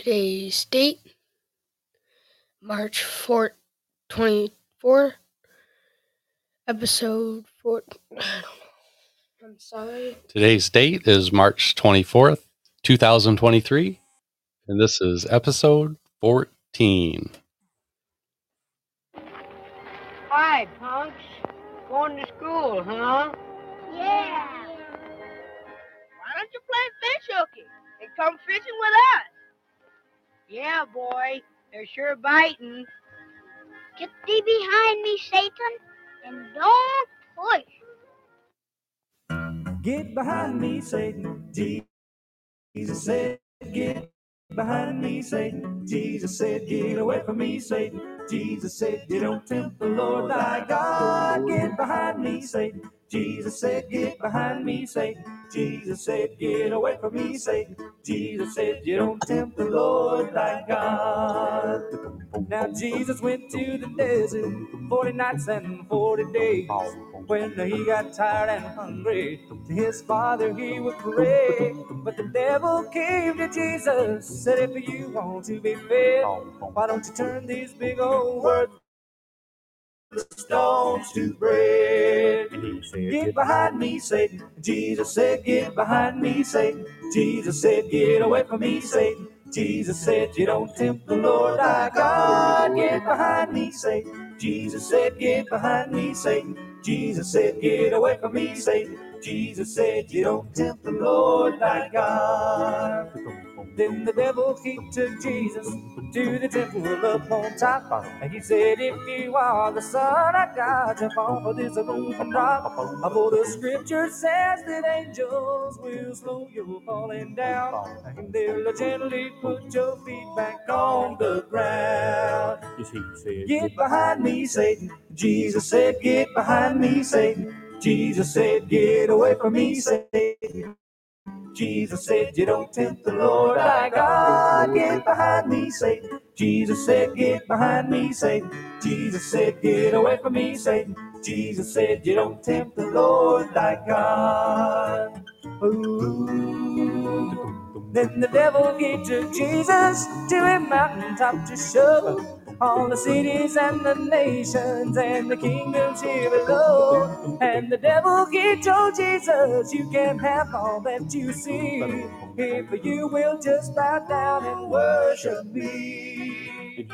Today's date, March 4th, 24, episode 4. I'm sorry. Today's date is March 24th, 2023, and this is episode 14. Hi, punks. Going to school, huh? Yeah. Why don't you play fish hooky and come fishing with us? Yeah, boy. They're sure biting. Get thee behind me, Satan, and don't push. Get behind me, Satan. Jesus said, Get behind me, Satan. Jesus said, Get away from me, Satan. Jesus said, You don't tempt the Lord thy God. Get behind me, Satan. Jesus said, Get behind me, Satan. Jesus said, Get away from me, Satan. Jesus said, You don't tempt the Lord thy God. Now Jesus went to the desert 40 nights and 40 days. When he got tired and hungry, to his father he would pray. But the devil came to Jesus, said, If you want to be fed, why don't you turn these big old words the stones to bread? Get behind me, Satan. Jesus said, Get behind me, Satan. Jesus said, Get away from me, Satan. Jesus said, You don't tempt the Lord thy God. Get behind me, Satan. Jesus said, Get behind me, Satan. Jesus said, Get away from me, Satan. Jesus said, You don't tempt the Lord thy God. Then the devil he took Jesus to the temple up on top. And he said, If you are the Son of God, jump off of this roof and drop. For the scripture says that angels will slow you falling down. And they'll gently put your feet back on the ground. Yes, he said, Get behind me, Satan. Jesus said, Get behind me, Satan. Jesus said, Get away from me, Satan. Jesus said, You don't tempt the Lord thy God. Get behind me, Satan. Jesus said, Get behind me, Satan. Jesus said, Get away from me, Satan. Jesus said, You don't tempt the Lord thy God. Ooh. Then the devil he took Jesus to a mountaintop to show all the cities and the nations and the kingdoms here below. And the devil he told Jesus, You can have all that you see if you will just bow down and worship me.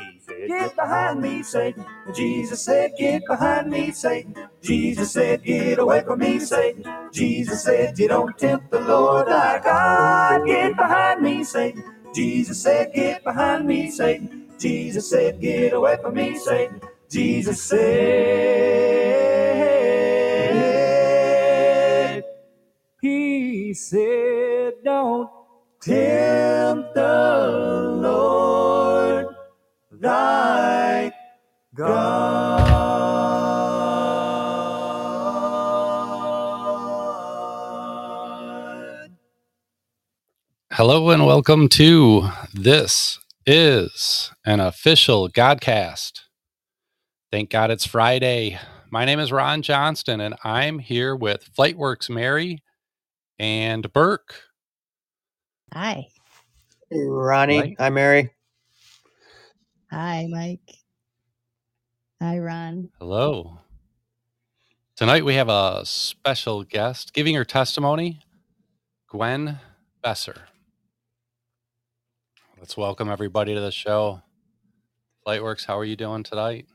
Get behind me, Satan. Jesus said, Get behind me, Satan. Jesus said, Get away from me, Satan. Jesus said, You don't tempt the Lord thy God. Get behind me, Satan. Jesus said, Get behind me, Satan. Jesus said, Get away from me, Satan. Jesus said, He said, Don't tempt the Lord thy God. Hello and welcome to This is an official Godcast. Thank God it's Friday. My name is Ron Johnston and I'm here with Flightworks Mary and Burke. Hi. Hey, Ronnie. Right. Hi, Mary. Hi, Mike. Hi, Ron. Hello. Tonight we have a special guest giving her testimony, Gwen Besser. Let's welcome everybody to the show. Flightworks, how are you doing tonight?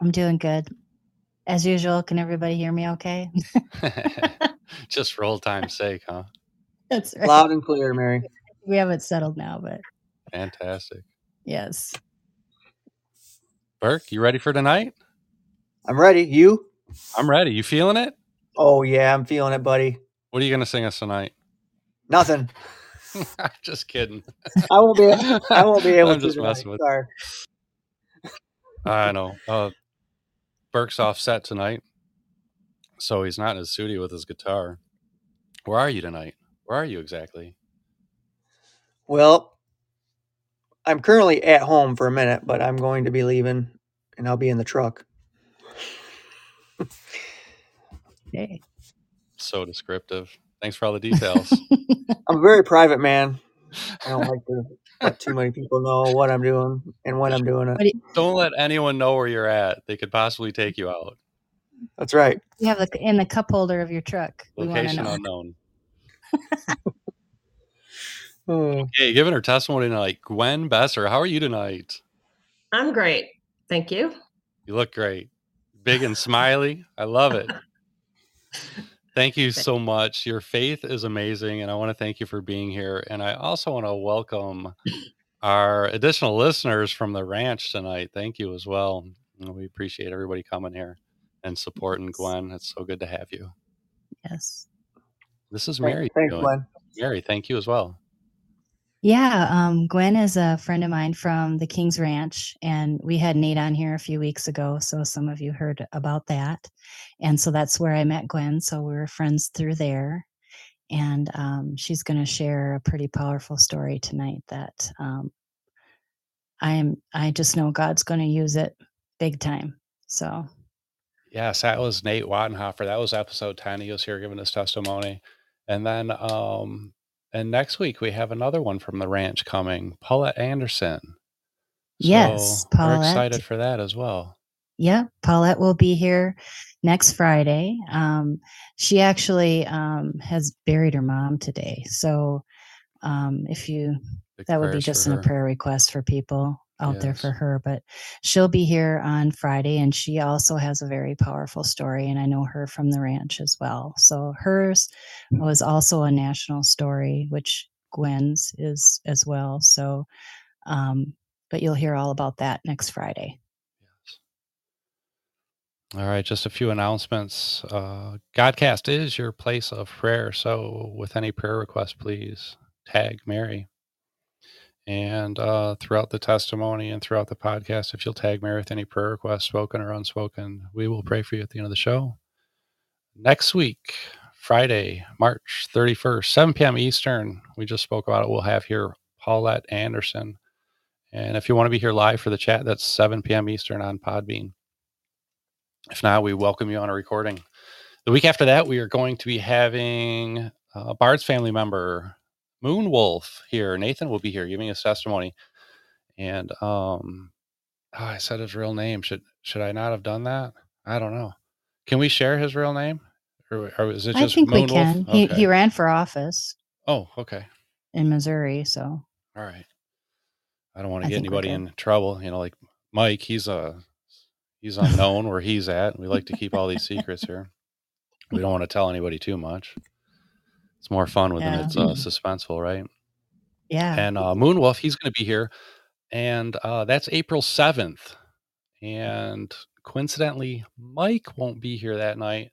I'm doing good. As usual, can everybody hear me okay? Just for old time's sake, huh? That's right. Loud and clear, Mary. We have it settled now, but Fantastic. yes. Burke, you ready for tonight? I'm ready. You? I'm ready. You feeling it? Oh, yeah, I'm feeling it, buddy. What are you going to sing us tonight? Nothing. just kidding. I won't be. I won't be able I'm to. just tonight. messing with Sorry. I know. Uh, Burke's off set tonight, so he's not in his studio with his guitar. Where are you tonight? Where are you exactly? Well, I'm currently at home for a minute, but I'm going to be leaving, and I'll be in the truck. Hey. So descriptive. Thanks for all the details. I'm a very private man. I don't like to let too many people know what I'm doing and when I'm doing it. do Don't let anyone know where you're at. They could possibly take you out. That's right. you have the, in the cup holder of your truck? We want to Location know. unknown. Oh, Okay, giving her testimony tonight. Gwen Besser, how are you tonight? I'm great. Thank you. You look great. Big and smiley. I love it. Thank you so much. Your faith is amazing, and I want to thank you for being here. And I also want to welcome our additional listeners from the ranch tonight. Thank you as well. We appreciate everybody coming here and supporting Gwen. It's so good to have you. Yes. This is Mary. Thanks, Glenn. Mary, thank you as well. Yeah, um, Gwen is a friend of mine from the King's Ranch, and we had Nate on here a few weeks ago, so some of you heard about that. And so that's where I met Gwen. So we were friends through there, and um, she's going to share a pretty powerful story tonight that um, I'm. I just know God's going to use it big time. So Yes, that was Nate Wattenhofer. That was episode 10. He was here giving his testimony. And then um and next week we have another one from the ranch coming, Paulette Anderson. Yes, Paulette. we're excited for that as well. Yeah, Paulette will be here next Friday. Um, she actually um, has buried her mom today. So um, if you, Big that would be just in a prayer request for people out there for her. But she'll be here on Friday, and she also has a very powerful story. And I know her from the ranch as well. So hers was also a national story, which Gwen's is as well. So, um, but you'll hear all about that next Friday. Yes. All right, just a few announcements. Uh, Godcast is your place of prayer. So, with any prayer requests, please tag Mary. And uh, throughout the testimony and throughout the podcast, if you'll tag Mary with any prayer requests, spoken or unspoken, we will pray for you at the end of the show. Next week, Friday, March 31st, 7 p.m. Eastern, we just spoke about it. We'll have here Paulette Anderson. And if you want to be here live for the chat, that's 7 p.m. Eastern on Podbean. If not, we welcome you on a recording. The week after that, we are going to be having a Bard's family member, Moonwolf, here. Nathan will be here giving his testimony. And um, oh, I said his real name. Should should I not have done that? I don't know. Can we share his real name, or, or is it I just think we can. He, Okay. he ran for office oh, okay. in Missouri. So All right. I don't want to I get anybody in trouble. You know, like Mike, he's a he's unknown where he's at. We like to keep all these secrets here. We don't want to tell anybody too much. It's more fun when Yeah. it's uh, suspenseful, right? yeah. And uh, Moonwolf, he's going to be here, and uh, that's April seventh. And coincidentally, Mike won't be here that night.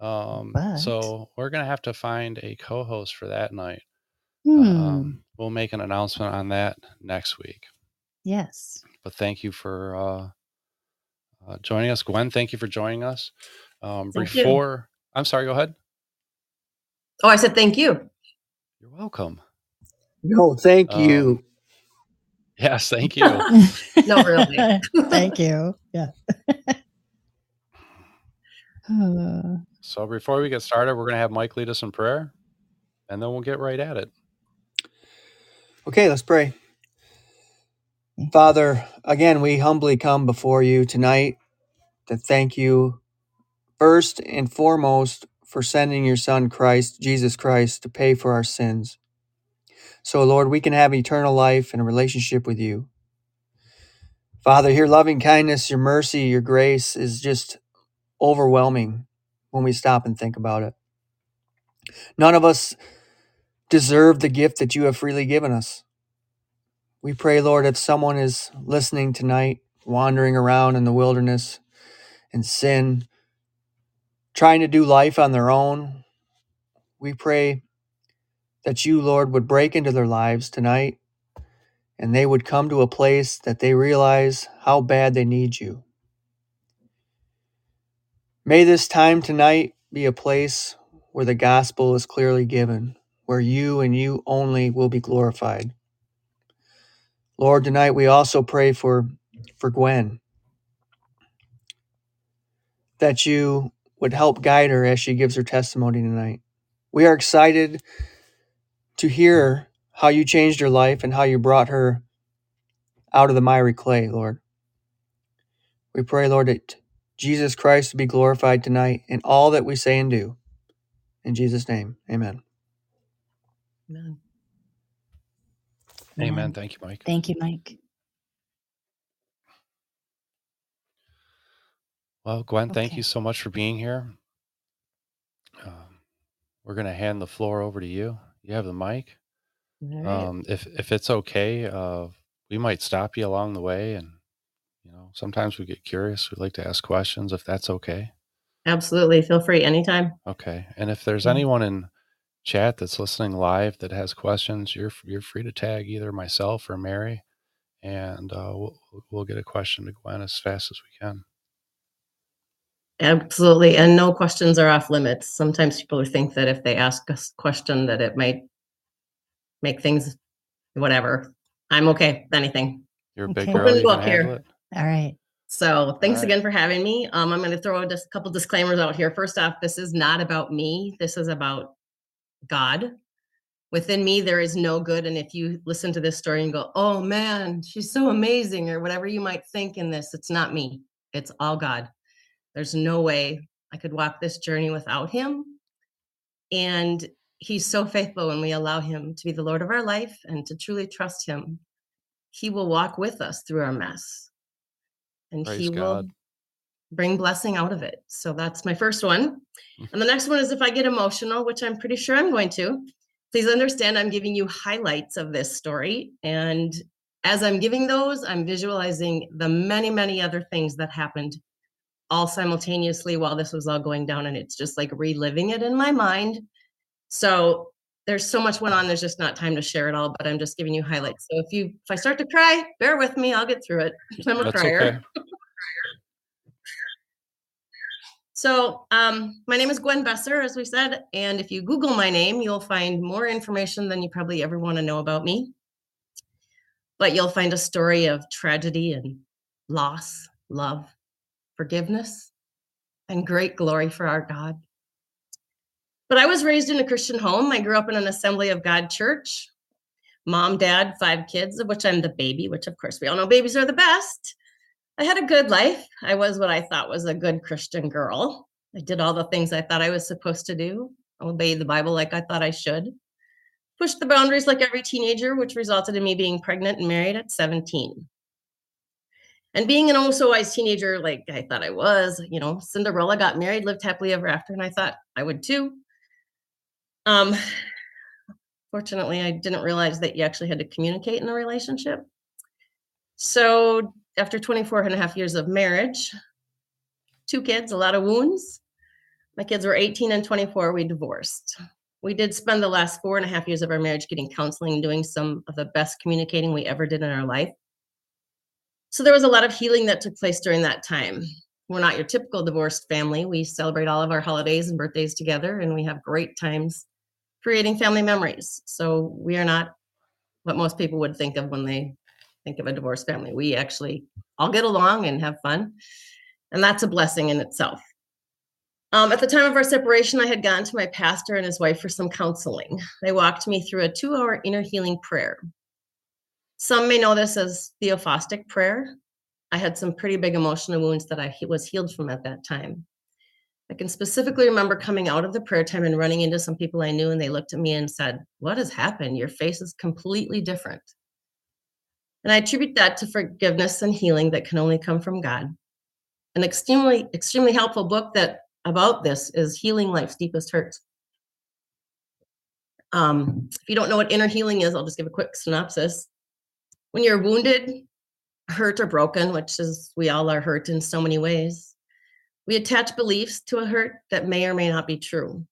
Um, But- so we're going to have to find a co-host for that night. Hmm. Um, we'll make an announcement on that next week yes. but thank you for uh, uh, joining us. Gwen, thank you for joining us. Um, Thank you. before, I'm sorry, go ahead. Oh, I said thank you. You're welcome. No, thank Um, you. Yes, thank you. No, really. Thank you. Yeah. Uh, so before we get started, we're going to have Mike lead us in prayer, and then we'll get right at it. Okay, let's pray. Father, again, we humbly come before you tonight to thank you first and foremost for sending your Son, Christ, Jesus Christ, to pay for our sins. So, Lord, we can have eternal life and a relationship with you. Father, your loving kindness, your mercy, your grace is just overwhelming when we stop and think about it. None of us deserve the gift that you have freely given us. We pray, Lord, if someone is listening tonight, wandering around in the wilderness in sin, trying to do life on their own, we pray that you, Lord, would break into their lives tonight and they would come to a place that they realize how bad they need you. May this time tonight be a place where the gospel is clearly given, where you and you only will be glorified. Lord, tonight we also pray for, for Gwen, that you would help guide her as she gives her testimony tonight. We are excited to hear how you changed her life and how you brought her out of the miry clay, Lord. We pray, Lord, that Jesus Christ be glorified tonight in all that we say and do. In Jesus' name, amen. Amen. Amen. Thank you, Mike. Thank you, Mike. Well, Gwen, thank you so much for being here. Um, we're going to hand the floor over to you. You have the mic. All right. Um, if if it's okay, uh, we might stop you along the way, and you know, sometimes we get curious. We'd like to ask questions, if that's okay. Absolutely. Feel free anytime. Okay. And if there's Yeah. anyone in chat that's listening live that has questions, you're you're free to tag either myself or Mary, and uh, we'll we'll get a question to Gwen as fast as we can. Absolutely. And no questions are off limits. Sometimes people think that if they ask a question that it might make things whatever. I'm okay with anything. You're a big Okay. girl. Open You book here. it. All right. So thanks right. again for having me. Um, I'm going to throw just a couple disclaimers out here. First off, this is not about me. This is about God. Within me, there is no good. And if you listen to this story and go, oh man, she's so amazing, or whatever you might think in this, it's not me. It's all God. There's no way I could walk this journey without Him. And He's so faithful when we allow Him to be the Lord of our life and to truly trust Him. He will walk with us through our mess. And Praise He will bring blessing out of it. So that's my first one. Mm. And the next one is if I get emotional, which I'm pretty sure I'm going to, please understand I'm giving you highlights of this story. And as I'm giving those, I'm visualizing the many, many other things that happened all simultaneously while this was all going down. And it's just like reliving it in my mind. So there's so much went on. There's just not time to share it all, but I'm just giving you highlights. So if you if I start to cry, bear with me. I'll get through it. I'm a That's crier. okay. So, um, my name is Gwen Besser, as we said, and if you Google my name, you'll find more information than you probably ever want to know about me. But you'll find a story of tragedy and loss, love, forgiveness, and great glory for our God. But I was raised in a Christian home. I grew up in an Assembly of God church. Mom, dad, five kids, of which I'm the baby, which of course we all know babies are the best. I had a good life. I was what I thought was a good Christian girl. I did all the things I thought I was supposed to do, obeyed the Bible like I thought I should, pushed the boundaries like every teenager, which resulted in me being pregnant and married at 17. And being an wise teenager, like I thought I was, you know, Cinderella got married, lived happily ever after, and I thought I would too. Um, fortunately, I didn't realize that you actually had to communicate in a relationship. So after 24 and a half years of marriage, two kids, a lot of wounds. My kids were 18 and 24. We divorced. We did spend the last four and a half years of our marriage getting counseling, and doing some of the best communicating we ever did in our life. So there was a lot of healing that took place during that time. We're not your typical divorced family. We celebrate all of our holidays and birthdays together, and we have great times creating family memories. So we are not what most people would think of when they think of a divorced family. We actually all get along and have fun. And that's a blessing in itself. Um, at the time of our separation, I had gone to my pastor and his wife for some counseling. They walked me through a two hour inner healing prayer. Some may know this as theophostic prayer. I had some pretty big emotional wounds that I was healed from at that time. I can specifically remember coming out of the prayer time and running into some people I knew, and they looked at me and said, What has happened? Your face is completely different. And I attribute that to forgiveness and healing that can only come from God. An extremely, extremely helpful book that about this is Healing Life's Deepest Hurts. Um, if you don't know what inner healing is, I'll just give a quick synopsis. When you're wounded, hurt, or broken, which is we all are hurt in so many ways, we attach beliefs to a hurt that may or may not be true.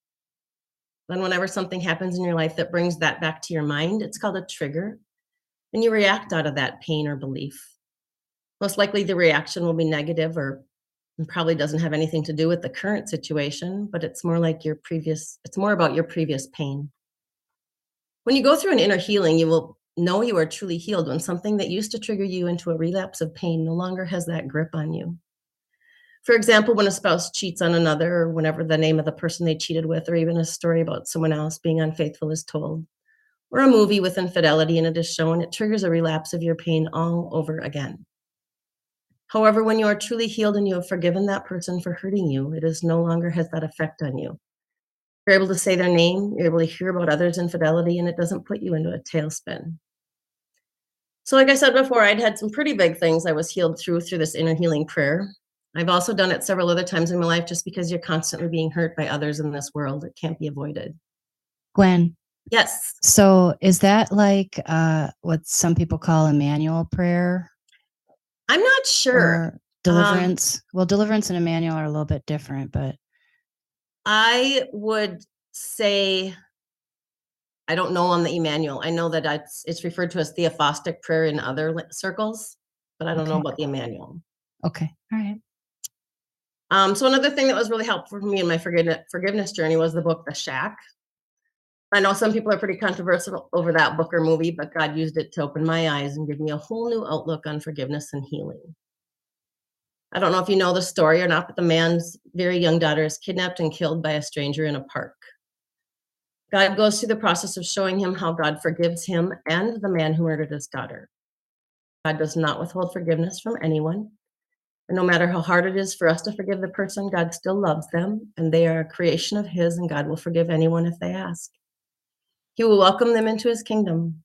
Then, whenever something happens in your life that brings that back to your mind, it's called a trigger, and you react out of that pain or belief. Most likely, the reaction will be negative or probably doesn't have anything to do with the current situation, but it's more like your previous, it's more about your previous pain. When you go through an inner healing, you will know you are truly healed when something that used to trigger you into a relapse of pain no longer has that grip on you. For example, when a spouse cheats on another, or whenever the name of the person they cheated with, or even a story about someone else being unfaithful is told, or a movie with infidelity and it is shown, it triggers a relapse of your pain all over again. However, when you are truly healed and you have forgiven that person for hurting you, it is no longer has that effect on you. You're able to say their name, you're able to hear about others' infidelity, and it doesn't put you into a tailspin. So, like I said before, I'd had some pretty big things I was healed through through this inner healing prayer. I've also done it several other times in my life just because you're constantly being hurt by others in this world. It can't be avoided. Gwen, Yes. so is that like uh, what some people call Emmanuel prayer I'm not sure. or deliverance? well, deliverance and Emmanuel are a little bit different, but I would say I don't know on the Emmanuel. I know that it's it's referred to as theophostic prayer in other circles, but I don't know about the Emmanuel. okay, all right. Um, so another thing that was really helpful for me in my forgiveness forgiveness journey was the book The Shack. I know some people are pretty controversial over that book or movie, but God used it to open my eyes and give me a whole new outlook on forgiveness and healing. I don't know if you know the story or not, but the man's very young daughter is kidnapped and killed by a stranger in a park. God goes through the process of showing him how God forgives him and the man who murdered his daughter. God does not withhold forgiveness from anyone. And no matter how hard it is for us to forgive the person, God still loves them, and they are a creation of His, and God will forgive anyone if they ask. He will welcome them into His kingdom.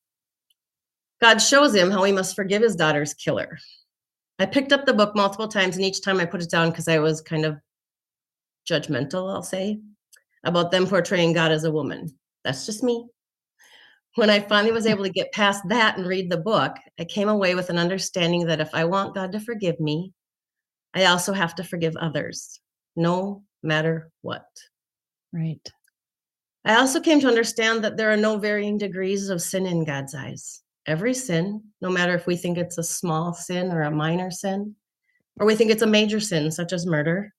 God shows him how he must forgive his daughter's killer. I picked up the book multiple times, and each time I put it down because I was kind of judgmental, I'll say, about them portraying God as a woman. That's just me. When I finally was able to get past that and read the book, I came away with an understanding that if I want God to forgive me, I also have to forgive others, no matter what. Right. I also came to understand that there are no varying degrees of sin in God's eyes. Every sin, no matter if we think it's a small sin or a minor sin, or we think it's a major sin, such as murder,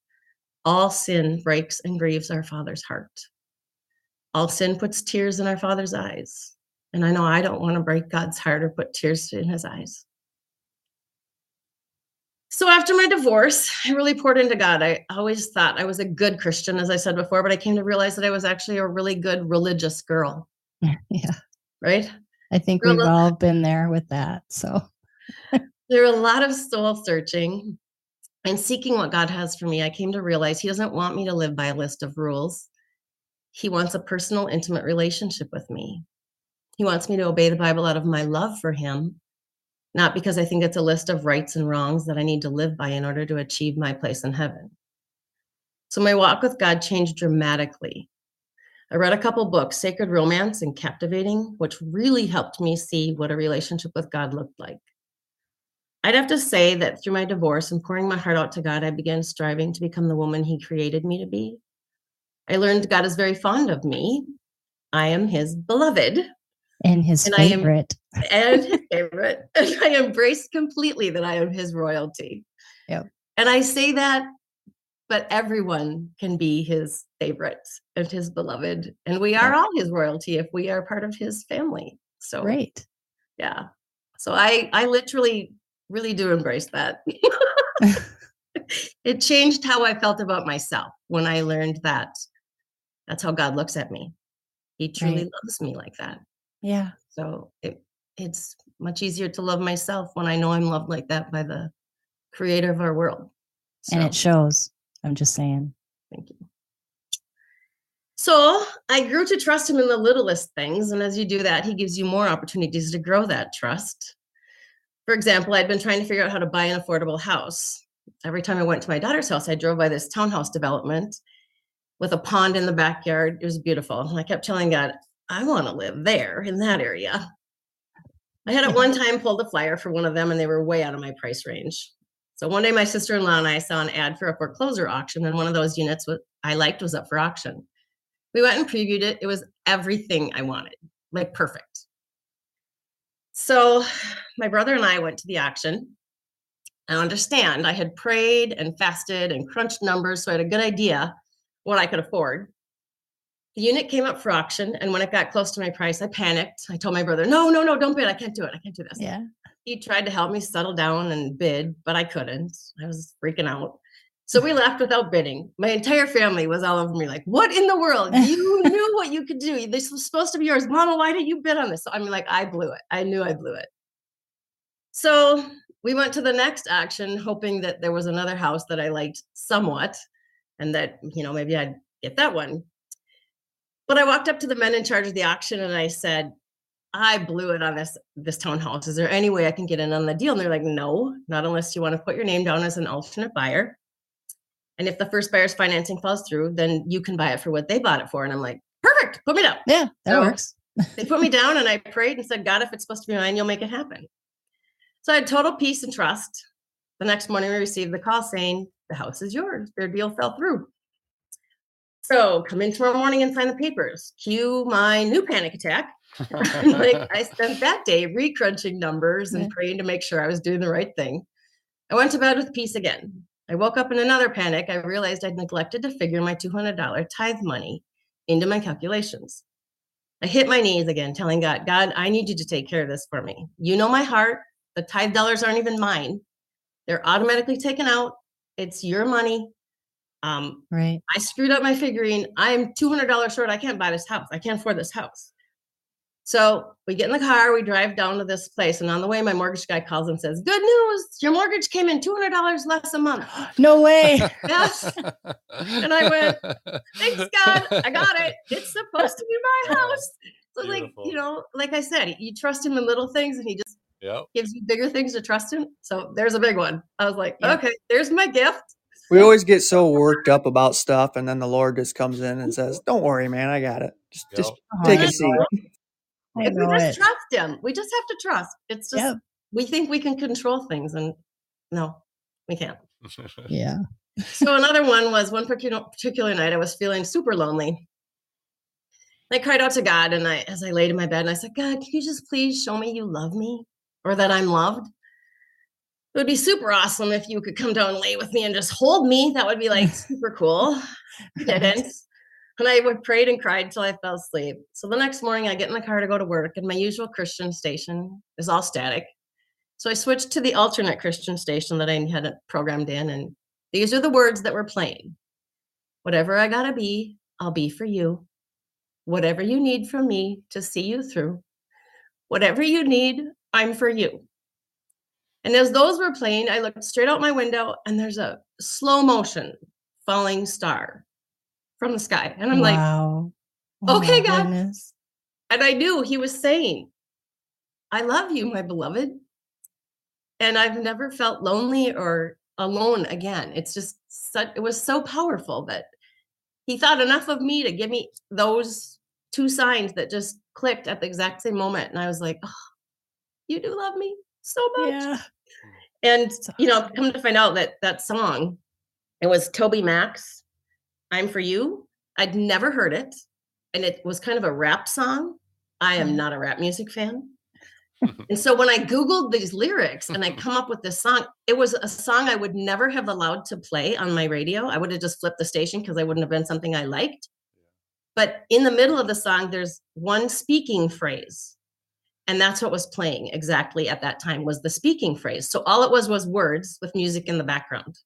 all sin breaks and grieves our Father's heart. All sin puts tears in our Father's eyes. And I know I don't want to break God's heart or put tears in his eyes. So after my divorce, I really poured into God. I always thought I was a good Christian, as I said before, but I came to realize that I was actually a really good religious girl, Yeah. right? I think we've all been there with that. So, There are a lot of soul searching and seeking what God has for me. I came to realize He doesn't want me to live by a list of rules. He wants a personal, intimate relationship with me. He wants me to obey the Bible out of my love for Him, not because I think it's a list of rights and wrongs that I need to live by in order to achieve my place in heaven. So my walk with God changed dramatically. I read a couple books, Sacred Romance and Captivating, which really helped me see what a relationship with God looked like. I'd have to say that through my divorce and pouring my heart out to God, I began striving to become the woman He created me to be. I learned God is very fond of me. I am His beloved and his And I am- favorite. and His favorite. And I embrace completely that I am His royalty. Yep. And I say that, but everyone can be His favorite and His beloved. And we are Yep. all His royalty if we are part of His family. So, Great. yeah. So I, I literally really do embrace that. it changed how I felt about myself when I learned that that's how God looks at me. He truly Right. loves me like that. Yeah. So it it's much easier to love myself when I know I'm loved like that by the creator of our world. And it shows. I'm just saying. thank you. So I grew to trust him in the littlest things. And as you do that, he gives you more opportunities to grow that trust. For example, I'd been trying to figure out how to buy an affordable house. Every time I went to my daughter's house, I drove by this townhouse development with a pond in the backyard. It was beautiful. And I kept telling God, I want to live there in that area. I had at one time pulled a flyer for one of them and they were way out of my price range. So one day my sister-in-law and I saw an ad for a foreclosure auction and one of those units I liked was up for auction. We went and previewed it. It was everything I wanted, like perfect. So my brother and I went to the auction. I understand I had prayed and fasted and crunched numbers, so I had a good idea what I could afford. The unit came up for auction, and when it got close to my price, I panicked. I told my brother, "No, no, no, don't bid. I can't do it. I can't do this." Yeah. He tried to help me settle down and bid, but I couldn't. I was freaking out. So we left without bidding. My entire family was all over me, like, "What in the world? You knew what you could do. This was supposed to be yours, Mama. Why didn't you bid on this?" So I'm like, "I blew it. I knew I blew it." So we went to the next auction, hoping that there was another house that I liked somewhat, and that you know maybe I'd get that one. But I walked up to the men in charge of the auction and I said, I blew it on this this townhouse. Is there any way I can get in on the deal? And they're like, no, not unless you want to put your name down as an alternate buyer. And if the first buyer's financing falls through, then you can buy it for what they bought it for. And I'm like, perfect, put me down. Yeah, that So- works. They put me down and I prayed and said, God, if it's supposed to be mine, you'll make it happen. So I had total peace and trust. The next morning, we received the call saying, the house is yours. Their deal fell through. So come in tomorrow morning and sign the papers. Cue my new panic attack. like I spent that day recrunching numbers and Yeah. praying to make sure I was doing the right thing. I went to bed with peace again. I woke up in another panic. I realized I'd neglected to figure my $200 tithe money into my calculations. I hit my knees again, telling God, God, I need you to take care of this for me. You know my heart. The tithe dollars aren't even mine, they're automatically taken out. It's your money. Um, Right. I screwed up my figuring. I'm $200 short. I can't buy this house. I can't afford this house. So we get in the car, we drive down to this place, and on the way, my mortgage guy calls and says, Good news, your mortgage came in $200 less a month. No way. Yes. and I went, Thanks, God. I got it. It's supposed to be my house. So, like, you know, like I said, you trust him in little things and he just Yep. gives you bigger things to trust him. So, there's a big one. I was like, Yeah. Okay, there's my gift. We always get so worked up about stuff, and then the Lord just comes in and says, "Don't worry, man, I got it. Just, just take a seat." Know I If we know just it. trust him, we just have to trust. It's just, Yep. we think we can control things, and no, we can't. Yeah. so another one was one particular particular night I was feeling super lonely. I cried out to God, and I, as I laid in my bed, and I said, "God, can you just please show me you love me, or that I'm loved? It would be super awesome if you could come down and lay with me and just hold me. That would be like super cool." Didn't, and I prayed and cried until I fell asleep. So the next morning, I get in the car to go to work, and my usual Christian station is all static. So I switched to the alternate Christian station that I had programmed in, and these are the words that were playing. Whatever I gotta be, I'll be for you. Whatever you need from me to see you through. Whatever you need, I'm for you. And as those were playing, I looked straight out my window and there's a slow motion falling star from the sky. And I'm like, wow. Oh "Okay, God." goodness. and I knew he was saying, I love you, my beloved. And I've never felt lonely or alone again. It's just such, it was so powerful that he thought enough of me to give me those two signs that just clicked at the exact same moment. And I was like, oh, you do love me so much. Yeah. And, you know, come to find out that that song, it was TobyMac, I'm for You. I'd never heard it. And it was kind of a rap song. I am mm-hmm. not a rap music fan. and so when I Googled these lyrics and I mm-hmm. come up with this song, it was a song I would never have allowed to play on my radio. I would have just flipped the station because I wouldn't have been something I liked. But in the middle of the song, there's one speaking phrase. And that's what was playing exactly at that time was the speaking phrase. So all it was was words with music in the background.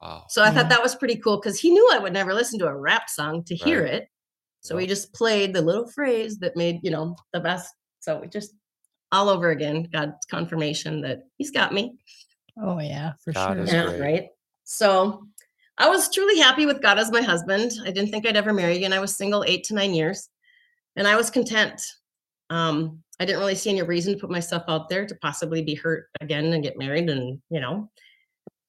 Wow. So I Yeah. thought that was pretty cool because he knew I would never listen to a rap song to hear Right. it. So he Yep. just played the little phrase that made, you know, the best. So we just all over again, God's confirmation that he's got me. Oh yeah, for God sure. Yeah, great. right. So I was truly happy with God as my husband. I didn't think I'd ever marry again. I was single eight to nine years, and I was content. Um, I didn't really see any reason to put myself out there to possibly be hurt again and get married, and you know.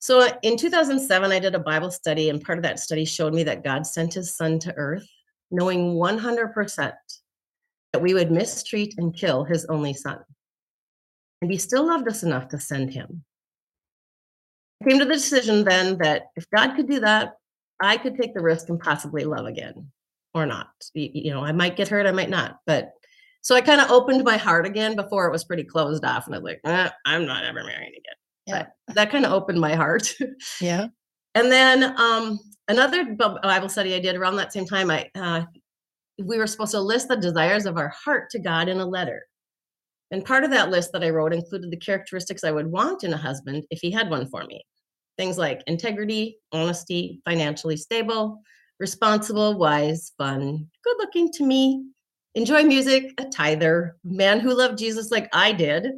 So in 2007, I did a Bible study, and part of that study showed me that God sent His Son to Earth, knowing 100% that we would mistreat and kill His only Son, and He still loved us enough to send Him. I came to the decision then that if God could do that, I could take the risk and possibly love again or not. You know, I might get hurt, I might not. But so I kind of opened my heart again before it was pretty closed off. And I was like, "Eh, I'm not ever marrying again. Yeah. But that kind of opened my heart. Yeah. and then um, another Bible study I did around that same time, I uh, we were supposed to list the desires of our heart to God in a letter. And part of that list that I wrote included the characteristics I would want in a husband if he had one for me. Things like integrity, honesty, financially stable, responsible, wise, fun, good looking to me, enjoy music, a tither, man who loved Jesus like I did,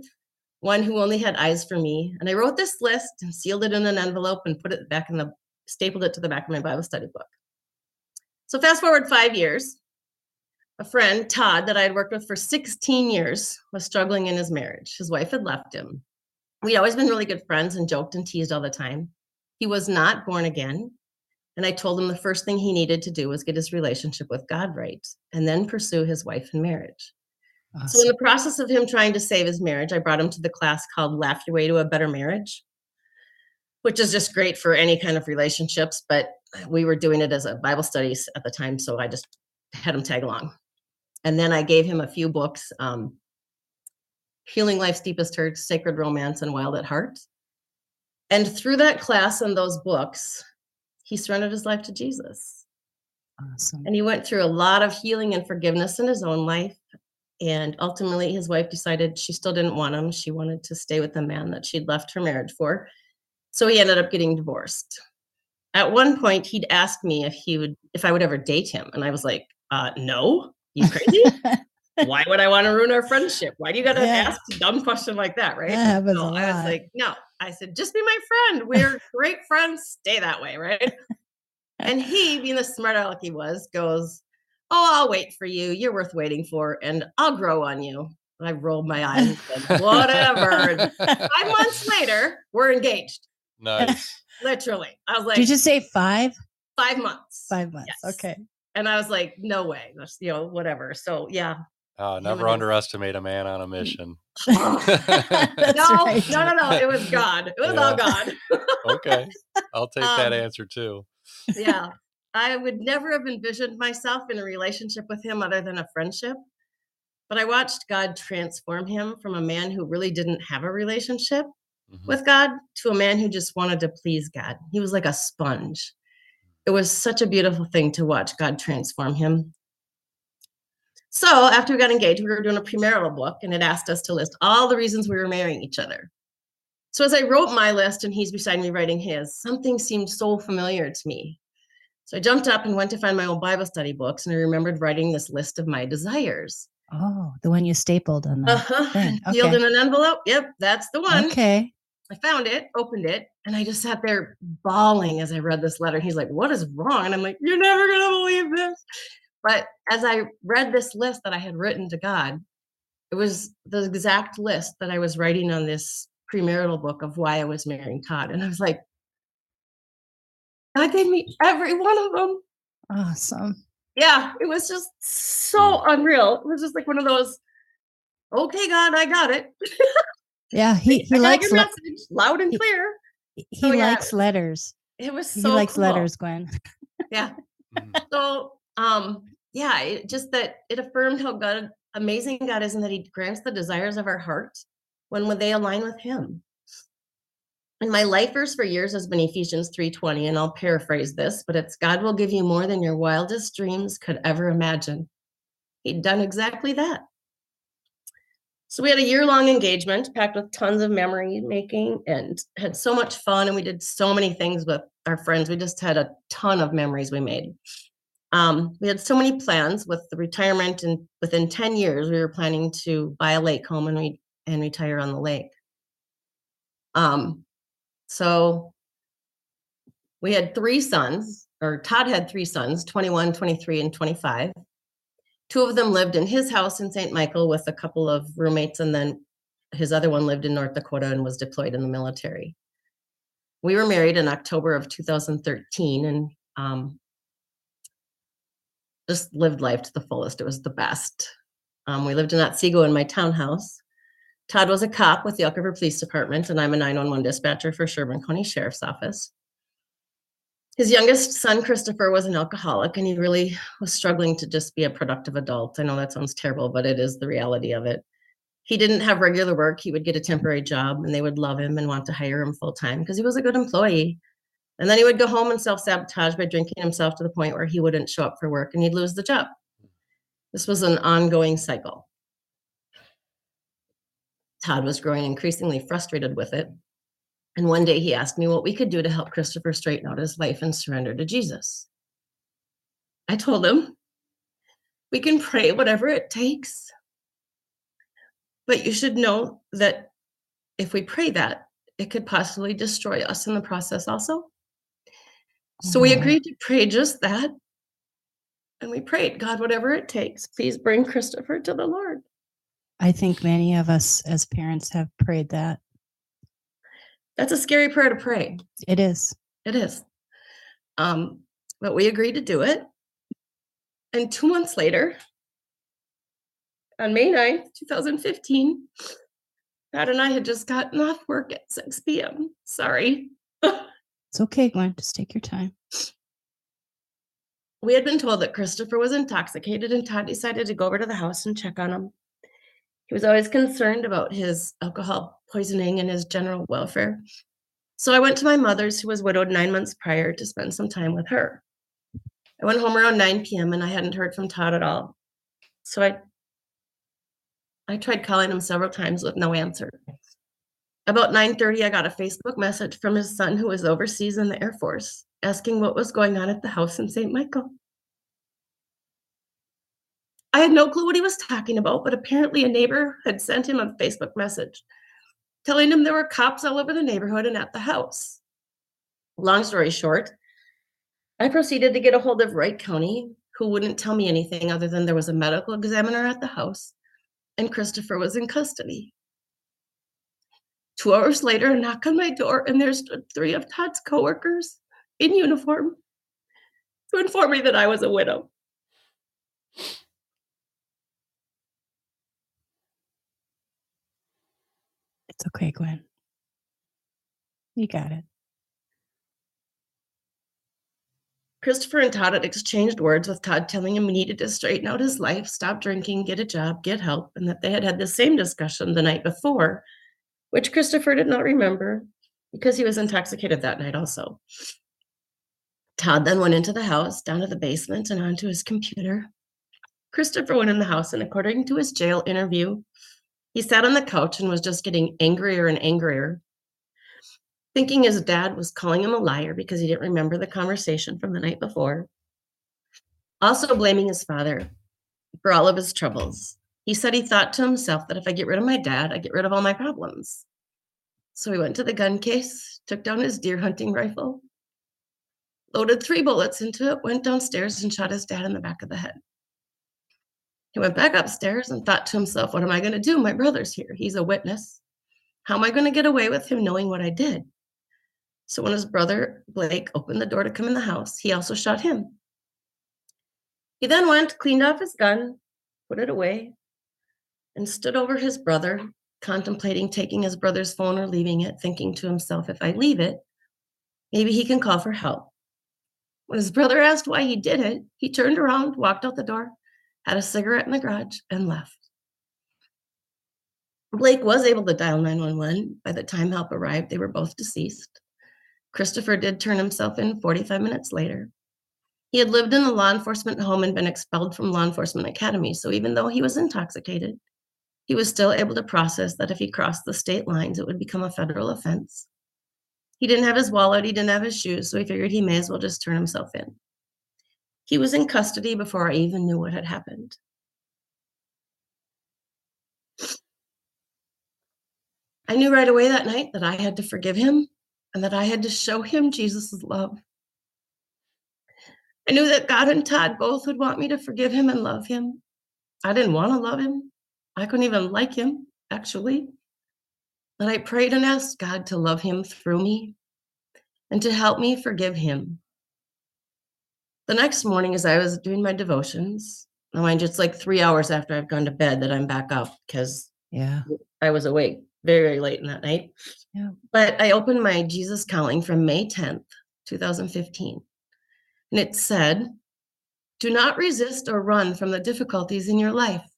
one who only had eyes for me. And I wrote this list and sealed it in an envelope and put it back in the, stapled it to the back of my Bible study book. So fast forward five years, a friend, Todd, that I had worked with for 16 years, was struggling in his marriage. His wife had left him. We'd always been really good friends and joked and teased all the time. He was not born again. And I told him the first thing he needed to do was get his relationship with God right and then pursue his wife in marriage. So, in the process of him trying to save his marriage, I brought him to the class called Laugh Your Way to a Better Marriage, which is just great for any kind of relationships. But we were doing it as a Bible studies at the time. So I just had him tag along. And then I gave him a few books um, Healing Life's Deepest Hurts, Sacred Romance, and Wild at Heart. And through that class and those books, he surrendered his life to Jesus. Awesome. And he went through a lot of healing and forgiveness in his own life. And ultimately, his wife decided she still didn't want him. She wanted to stay with the man that she'd left her marriage for. So he ended up getting divorced. At one point, he'd asked me if he would, if I would ever date him. And I was like, uh, no, you crazy? Why would I want to ruin our friendship? Why do you got to Yeah. ask a dumb question like that? Right. That So I was like, no. I said, just be my friend. We're great friends. Stay that way. Right. And he, being the smart aleck he was, goes, Oh, I'll wait for you. You're worth waiting for, and I'll grow on you. And I rolled my eyes and said, Whatever. Five months later, we're engaged. nice. Literally. I was like, Did you just say five? five months. Five months. Yes. Okay. And I was like, no way. That's, you know, whatever. So yeah. Oh, never his- underestimate a man on a mission. No, right. no, no, no. It was God. It was all Yeah. God. okay. I'll take that Um, answer too. yeah. I would never have envisioned myself in a relationship with him other than a friendship. But I watched God transform him from a man who really didn't have a relationship Mhm. with God to a man who just wanted to please God. He was like a sponge. It was such a beautiful thing to watch God transform him. So after we got engaged, we were doing a premarital book and it asked us to list all the reasons we were marrying each other. So as I wrote my list and he's beside me writing his, something seemed so familiar to me. So I jumped up and went to find my old Bible study books and I remembered writing this list of my desires. Oh, the one you stapled on the Uh-huh. thing. Sealed Okay. in an envelope. Yep, that's the one. Okay. I found it, opened it, and I just sat there bawling as I read this letter. He's like, What is wrong? And I'm like, You're never going to believe this. But as I read this list that I had written to God, it was the exact list that I was writing on this premarital book of why I was marrying Todd. And I was like, God gave me every one of them. Awesome. Yeah, it was just so unreal. It was just like one of those, okay, God, I got it. Yeah, he, he likes your le- loud and clear. he Oh, yeah. likes letters. It was so He likes cool. letters, Gwen. Yeah. Mhm. So, um, yeah, it just that it affirmed how God, amazing God is, and that He grants the desires of our heart when when they align with Him. And my life verse for years has been Ephesians 3:20, and I'll paraphrase this, but it's God will give you more than your wildest dreams could ever imagine. He'd done exactly that. So we had a year-long engagement packed with tons of memory making and had so much fun, and we did so many things with our friends. We just had a ton of memories we made. Um, we had so many plans with the retirement, and within 10 years, we were planning to buy a lake home and, re- and retire on the lake. Um, so we had three sons, or Todd had three sons 21, 23, and 25. Two of them lived in his house in St. Michael with a couple of roommates, and then his other one lived in North Dakota and was deployed in the military. We were married in October of 2013 and um, just lived life to the fullest. It was the best. Um, we lived in Otsego in my townhouse. Todd was a cop with the Elk River Police Department, and I'm a 911 dispatcher for Sherburne County Sheriff's Office. His youngest son, Christopher, was an alcoholic, and he really was struggling to just be a productive adult. I know that sounds terrible, but it is the reality of it. He didn't have regular work. He would get a temporary job, and they would love him and want to hire him full time because he was a good employee. And then he would go home and self sabotage by drinking himself to the point where he wouldn't show up for work and he'd lose the job. This was an ongoing cycle. Todd was growing increasingly frustrated with it. And one day he asked me what we could do to help Christopher straighten out his life and surrender to Jesus. I told him, we can pray whatever it takes. But you should know that if we pray that, it could possibly destroy us in the process also. So we Mhm. agreed to pray just that. And we prayed, God, whatever it takes, please bring Christopher to the Lord. I think many of us as parents have prayed that. That's a scary prayer to pray. It is. It is. Um, but we agreed to do it. And two months later, on May 9th, 2015, Pat and I had just gotten off work at 6 p.m. Sorry. It's okay, Gwen. Just take your time. we had been told that Christopher was intoxicated, and Todd decided to go over to the house and check on him. He was always concerned about his alcohol poisoning and his general welfare. So I went to my mother's, who was widowed nine months prior, to spend some time with her. I went home around 9 p.m. and I hadn't heard from Todd at all. So I I tried calling him several times with no answer. About 9:30, I got a Facebook message from his son who was overseas in the Air Force, asking what was going on at the house in St. Michael. I had no clue what he was talking about, but apparently a neighbor had sent him a Facebook message telling him there were cops all over the neighborhood and at the house. Long story short, I proceeded to get a hold of Wright County, who wouldn't tell me anything other than there was a medical examiner at the house and Christopher was in custody. Two hours later, a knock on my door, and there stood three of Todd's coworkers in uniform to inform me that I was a widow. It's okay, Gwen. You got it. Christopher and Todd had exchanged words with Todd telling him he needed to straighten out his life, stop drinking, get a job, get help, and that they had had the same discussion the night before, which Christopher did not remember because he was intoxicated that night also. Todd then went into the house, down to the basement, and onto his computer. Christopher went in the house, and according to his jail interview, he sat on the couch and was just getting angrier and angrier, thinking his dad was calling him a liar because he didn't remember the conversation from the night before. Also, blaming his father for all of his troubles. He said he thought to himself that if I get rid of my dad, I get rid of all my problems. So he went to the gun case, took down his deer hunting rifle, loaded three bullets into it, went downstairs and shot his dad in the back of the head. He went back upstairs and thought to himself, What am I going to do? My brother's here. He's a witness. How am I going to get away with him knowing what I did? So when his brother Blake opened the door to come in the house, he also shot him. He then went, cleaned off his gun, put it away, and stood over his brother, contemplating taking his brother's phone or leaving it, thinking to himself, if I leave it, maybe he can call for help. When his brother asked why he did it, he turned around, walked out the door, had a cigarette in the garage, and left. Blake was able to dial 911. By the time help arrived, they were both deceased. Christopher did turn himself in 45 minutes later. He had lived in the law enforcement home and been expelled from law enforcement academy. So even though he was intoxicated, he was still able to process that if he crossed the state lines, it would become a federal offense. He didn't have his wallet, he didn't have his shoes, so he figured he may as well just turn himself in. He was in custody before I even knew what had happened. I knew right away that night that I had to forgive him and that I had to show him Jesus' love. I knew that God and Todd both would want me to forgive him and love him. I didn't want to love him. I couldn't even like him, actually. But I prayed and asked God to love him through me and to help me forgive him. The next morning, as I was doing my devotions, now mind you, it's like three hours after I've gone to bed that I'm back up because Yeah. I was awake very, very late in that night. Yeah. But I opened my Jesus calling from May 10th, 2015. And it said, Do not resist or run from the difficulties in your life.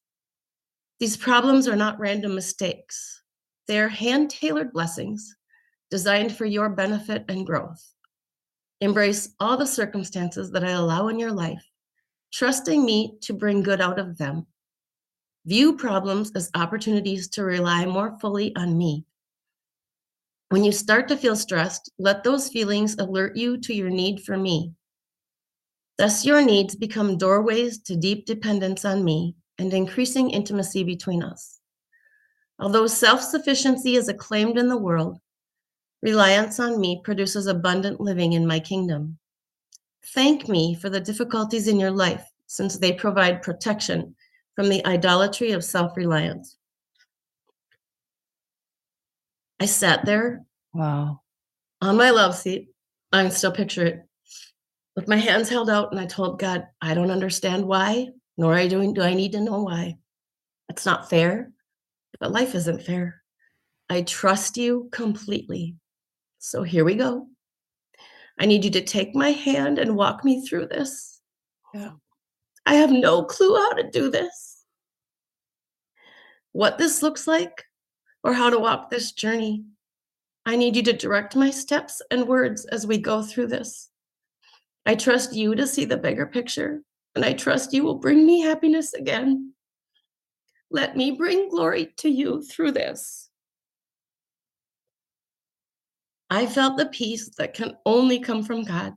These problems are not random mistakes, they are hand tailored blessings designed for your benefit and growth. Embrace all the circumstances that I allow in your life, trusting me to bring good out of them. View problems as opportunities to rely more fully on me. When you start to feel stressed, let those feelings alert you to your need for me. Thus, your needs become doorways to deep dependence on me and increasing intimacy between us. Although self sufficiency is acclaimed in the world, reliance on me produces abundant living in my kingdom. Thank me for the difficulties in your life, since they provide protection from the idolatry of self reliance. I sat there Wow. on my love seat. I can still picture it with my hands held out, and I told God, I don't understand why, nor I do, do I need to know why. It's not fair, but life isn't fair. I trust you completely. So here we go. I need you to take my hand and walk me through this. Yeah. I have no clue how to do this, what this looks like, or how to walk this journey. I need you to direct my steps and words as we go through this. I trust you to see the bigger picture, and I trust you will bring me happiness again. Let me bring glory to you through this. I felt the peace that can only come from God.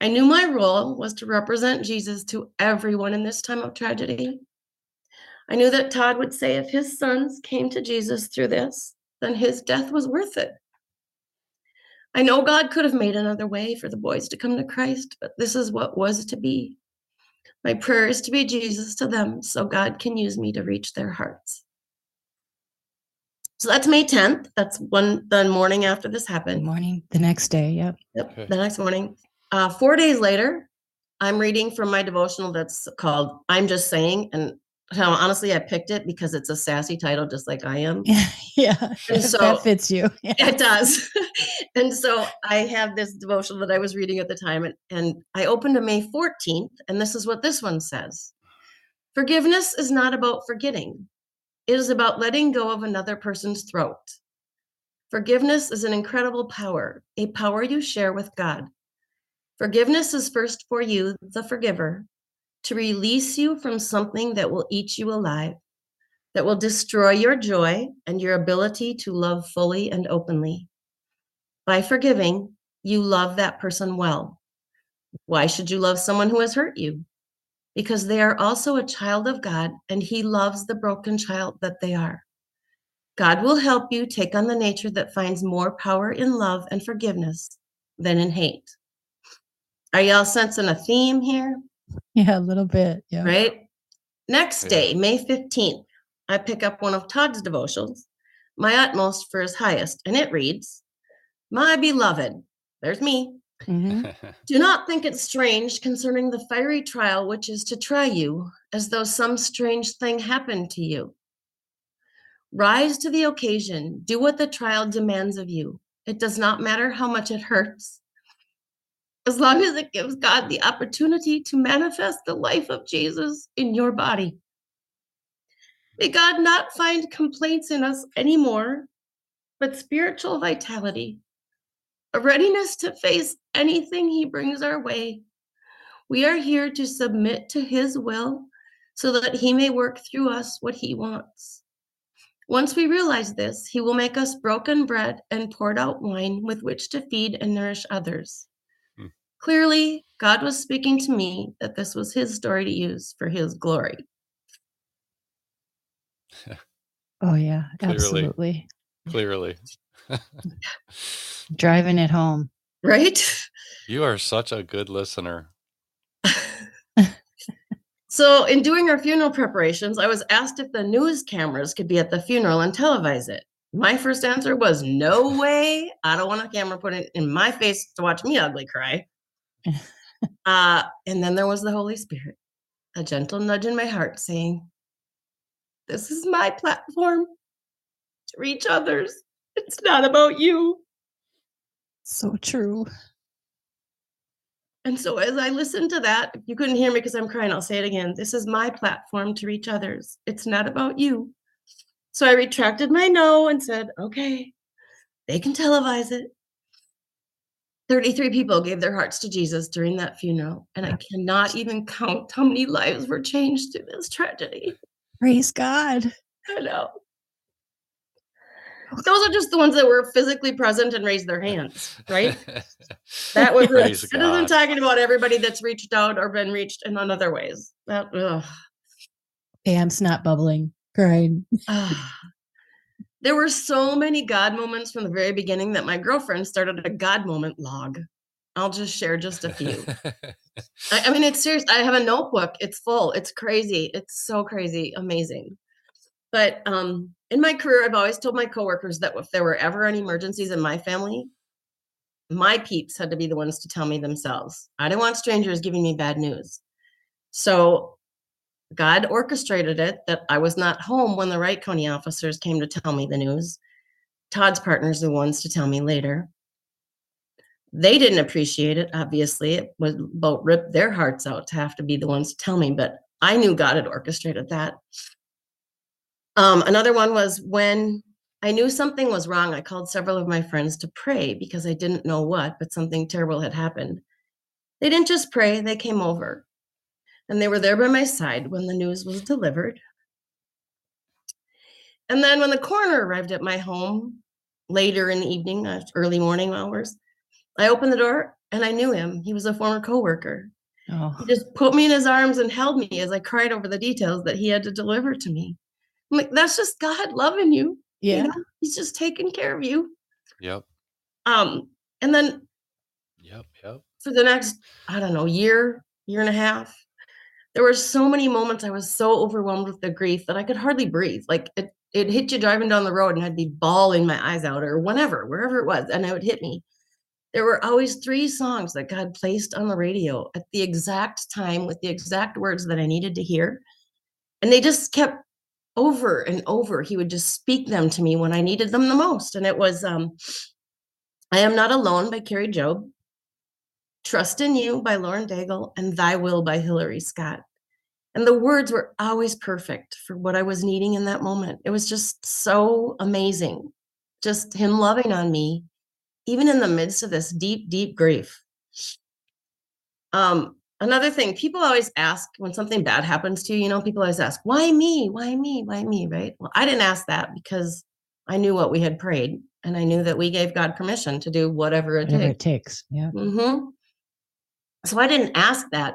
I knew my role was to represent Jesus to everyone in this time of tragedy. I knew that Todd would say if his sons came to Jesus through this, then his death was worth it. I know God could have made another way for the boys to come to Christ, but this is what was to be. My prayer is to be Jesus to them so God can use me to reach their hearts. So that's May 10th. That's one the morning after this happened. morning. The next day. Yep. Yep, Okay. the next morning. Uh, four days later, I'm reading from my devotional that's called I'm Just Saying. And how honestly, I picked it because it's a sassy title, just like I am. yeah. And so- that fits you. Yeah. It does. and so I have this devotional that I was reading at the time, and, and I opened to May 14th, and this is what this one says Forgiveness is not about forgetting, it is about letting go of another person's throat. Forgiveness is an incredible power, a power you share with God. Forgiveness is first for you, the forgiver, to release you from something that will eat you alive, that will destroy your joy and your ability to love fully and openly. By forgiving, you love that person well. Why should you love someone who has hurt you? Because they are also a child of God and He loves the broken child that they are. God will help you take on the nature that finds more power in love and forgiveness than in hate. Are y'all sensing a theme here? Yeah, a little bit. Yeah. right? Next Yeah. day, May 15th, I pick up one of Todd's devotions, My Utmost for His Highest, and it reads, My beloved, there's me, hmm do not think it strange concerning the fiery trial which is to try you, as though some strange thing happened to you. Rise to the occasion, do what the trial demands of you. It does not matter how much it hurts, as long as it gives God the opportunity to manifest the life of Jesus in your body. May God not find complaints in us anymore, but spiritual vitality, a readiness to face anything He brings our way. We are here to submit to His will so that He may work through us what He wants. Once we realize this, He will make us broken bread and poured out wine with which to feed and nourish others. Hmm. Clearly, God was speaking to me that this was His story to use for His glory. Oh yeah, Clearly. absolutely. Clearly. Driving it home. Right? you are such a good listener. So, in doing our funeral preparations, I was asked if the news cameras could be at the funeral and televise it. My first answer was no way. I don't want a camera put in, in my face to watch me ugly cry. uh, and then there was the Holy Spirit, a gentle nudge in my heart saying, This is my platform to reach others. It's not about you. So true. And so, as I listened to that, if you couldn't hear me because I'm crying, I'll say it again. This is my platform to reach others. It's not about you. So I retracted my no and said, okay, they can televise it. 33 people gave their hearts to Jesus during that funeral. And I cannot even count how many lives were changed through this tragedy. Praise God. I know. Those are just the ones that were physically present and raised their hands, right? That was it. Praise Citizen talking about everybody that's reached out or been reached in other ways. That, ugh. Okay, I'm snot bubbling, crying. There were so many God moments from the very beginning that my girlfriend started a God moment log. I'll just share just a few. I, I mean, it's serious. I have a notebook. It's full. It's crazy. It's so crazy, amazing. But um, in my career, I've always told my coworkers that if there were ever any emergencies in my family, my peeps had to be the ones to tell me themselves. I didn't want strangers giving me bad news. So God orchestrated it that I was not home when the Wright County officers came to tell me the news. Todd's partners the ones to tell me later. They didn't appreciate it, obviously. It was about ripped their hearts out to have to be the ones to tell me, but I knew God had orchestrated that. Um, another one was when I knew something was wrong, I called several of my friends to pray because I didn't know what, but something terrible had happened. They didn't just pray, they came over and they were there by my side when the news was delivered. And then when the coroner arrived at my home later in the evening, uh, early morning hours, I opened the door and I knew him. He was a former coworker. Oh, He just put me in his arms and held me as I cried over the details that he had to deliver to me. Like, that's just God loving you. you yeah. know? He's just taking care of you. yep. Um, and then Yep. Yep. for the next, I don't know, year, year and a half, there were so many moments I was so overwhelmed with the grief that I could hardly breathe. Like it, it hit you driving down the road and I'd be bawling my eyes out or whenever, wherever it was, and it would hit me. There were always three songs that God placed on the radio at the exact time with the exact words that I needed to hear. And they just kept over and over. He would just speak them to me when I needed them the most. And it was um I Am Not Alone by Kari Jobe, Trust in You by Lauren Daigle, and Thy Will by Hillary Scott. And the words were always perfect for what I was needing in that moment. It was just so amazing. Just him loving on me, even in the midst of this deep, deep grief. Um, another thing, people always ask when something bad happens to you, you know, people always ask, why me? Why me? Why me? Right? Well, I didn't ask that because I knew what we had prayed and I knew that we gave God permission to do whatever it Whatever takes. it takes. Yeah. hmm So I didn't ask that,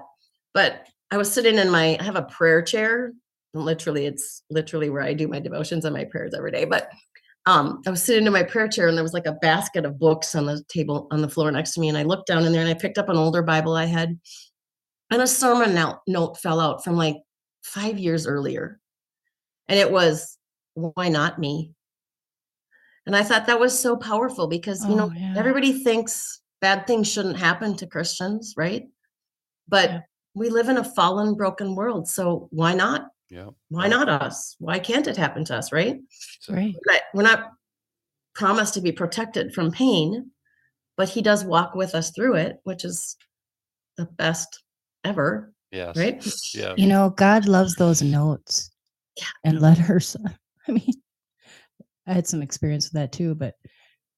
but I was sitting in my, I have a prayer chair. and Literally, it's literally where I do my devotions and my prayers every day. But um, I was sitting in my prayer chair and there was like a basket of books on the table on the floor next to me. And I looked down in there and I picked up an older Bible I had. And a sermon note, note fell out from like five years earlier. And it was, why not me? And I thought that was so powerful because, you know, Oh, yeah. everybody thinks bad things shouldn't happen to Christians, right? But Yeah. we live in a fallen, broken world. So why not? Yeah. Why not us? Why can't it happen to us, right? Right. We're not promised to be protected from pain, but he does walk with us through it, which is the best ever, Yes. right? Yeah. You know, God loves those notes Yeah. and letters. I mean, I had some experience with that too, but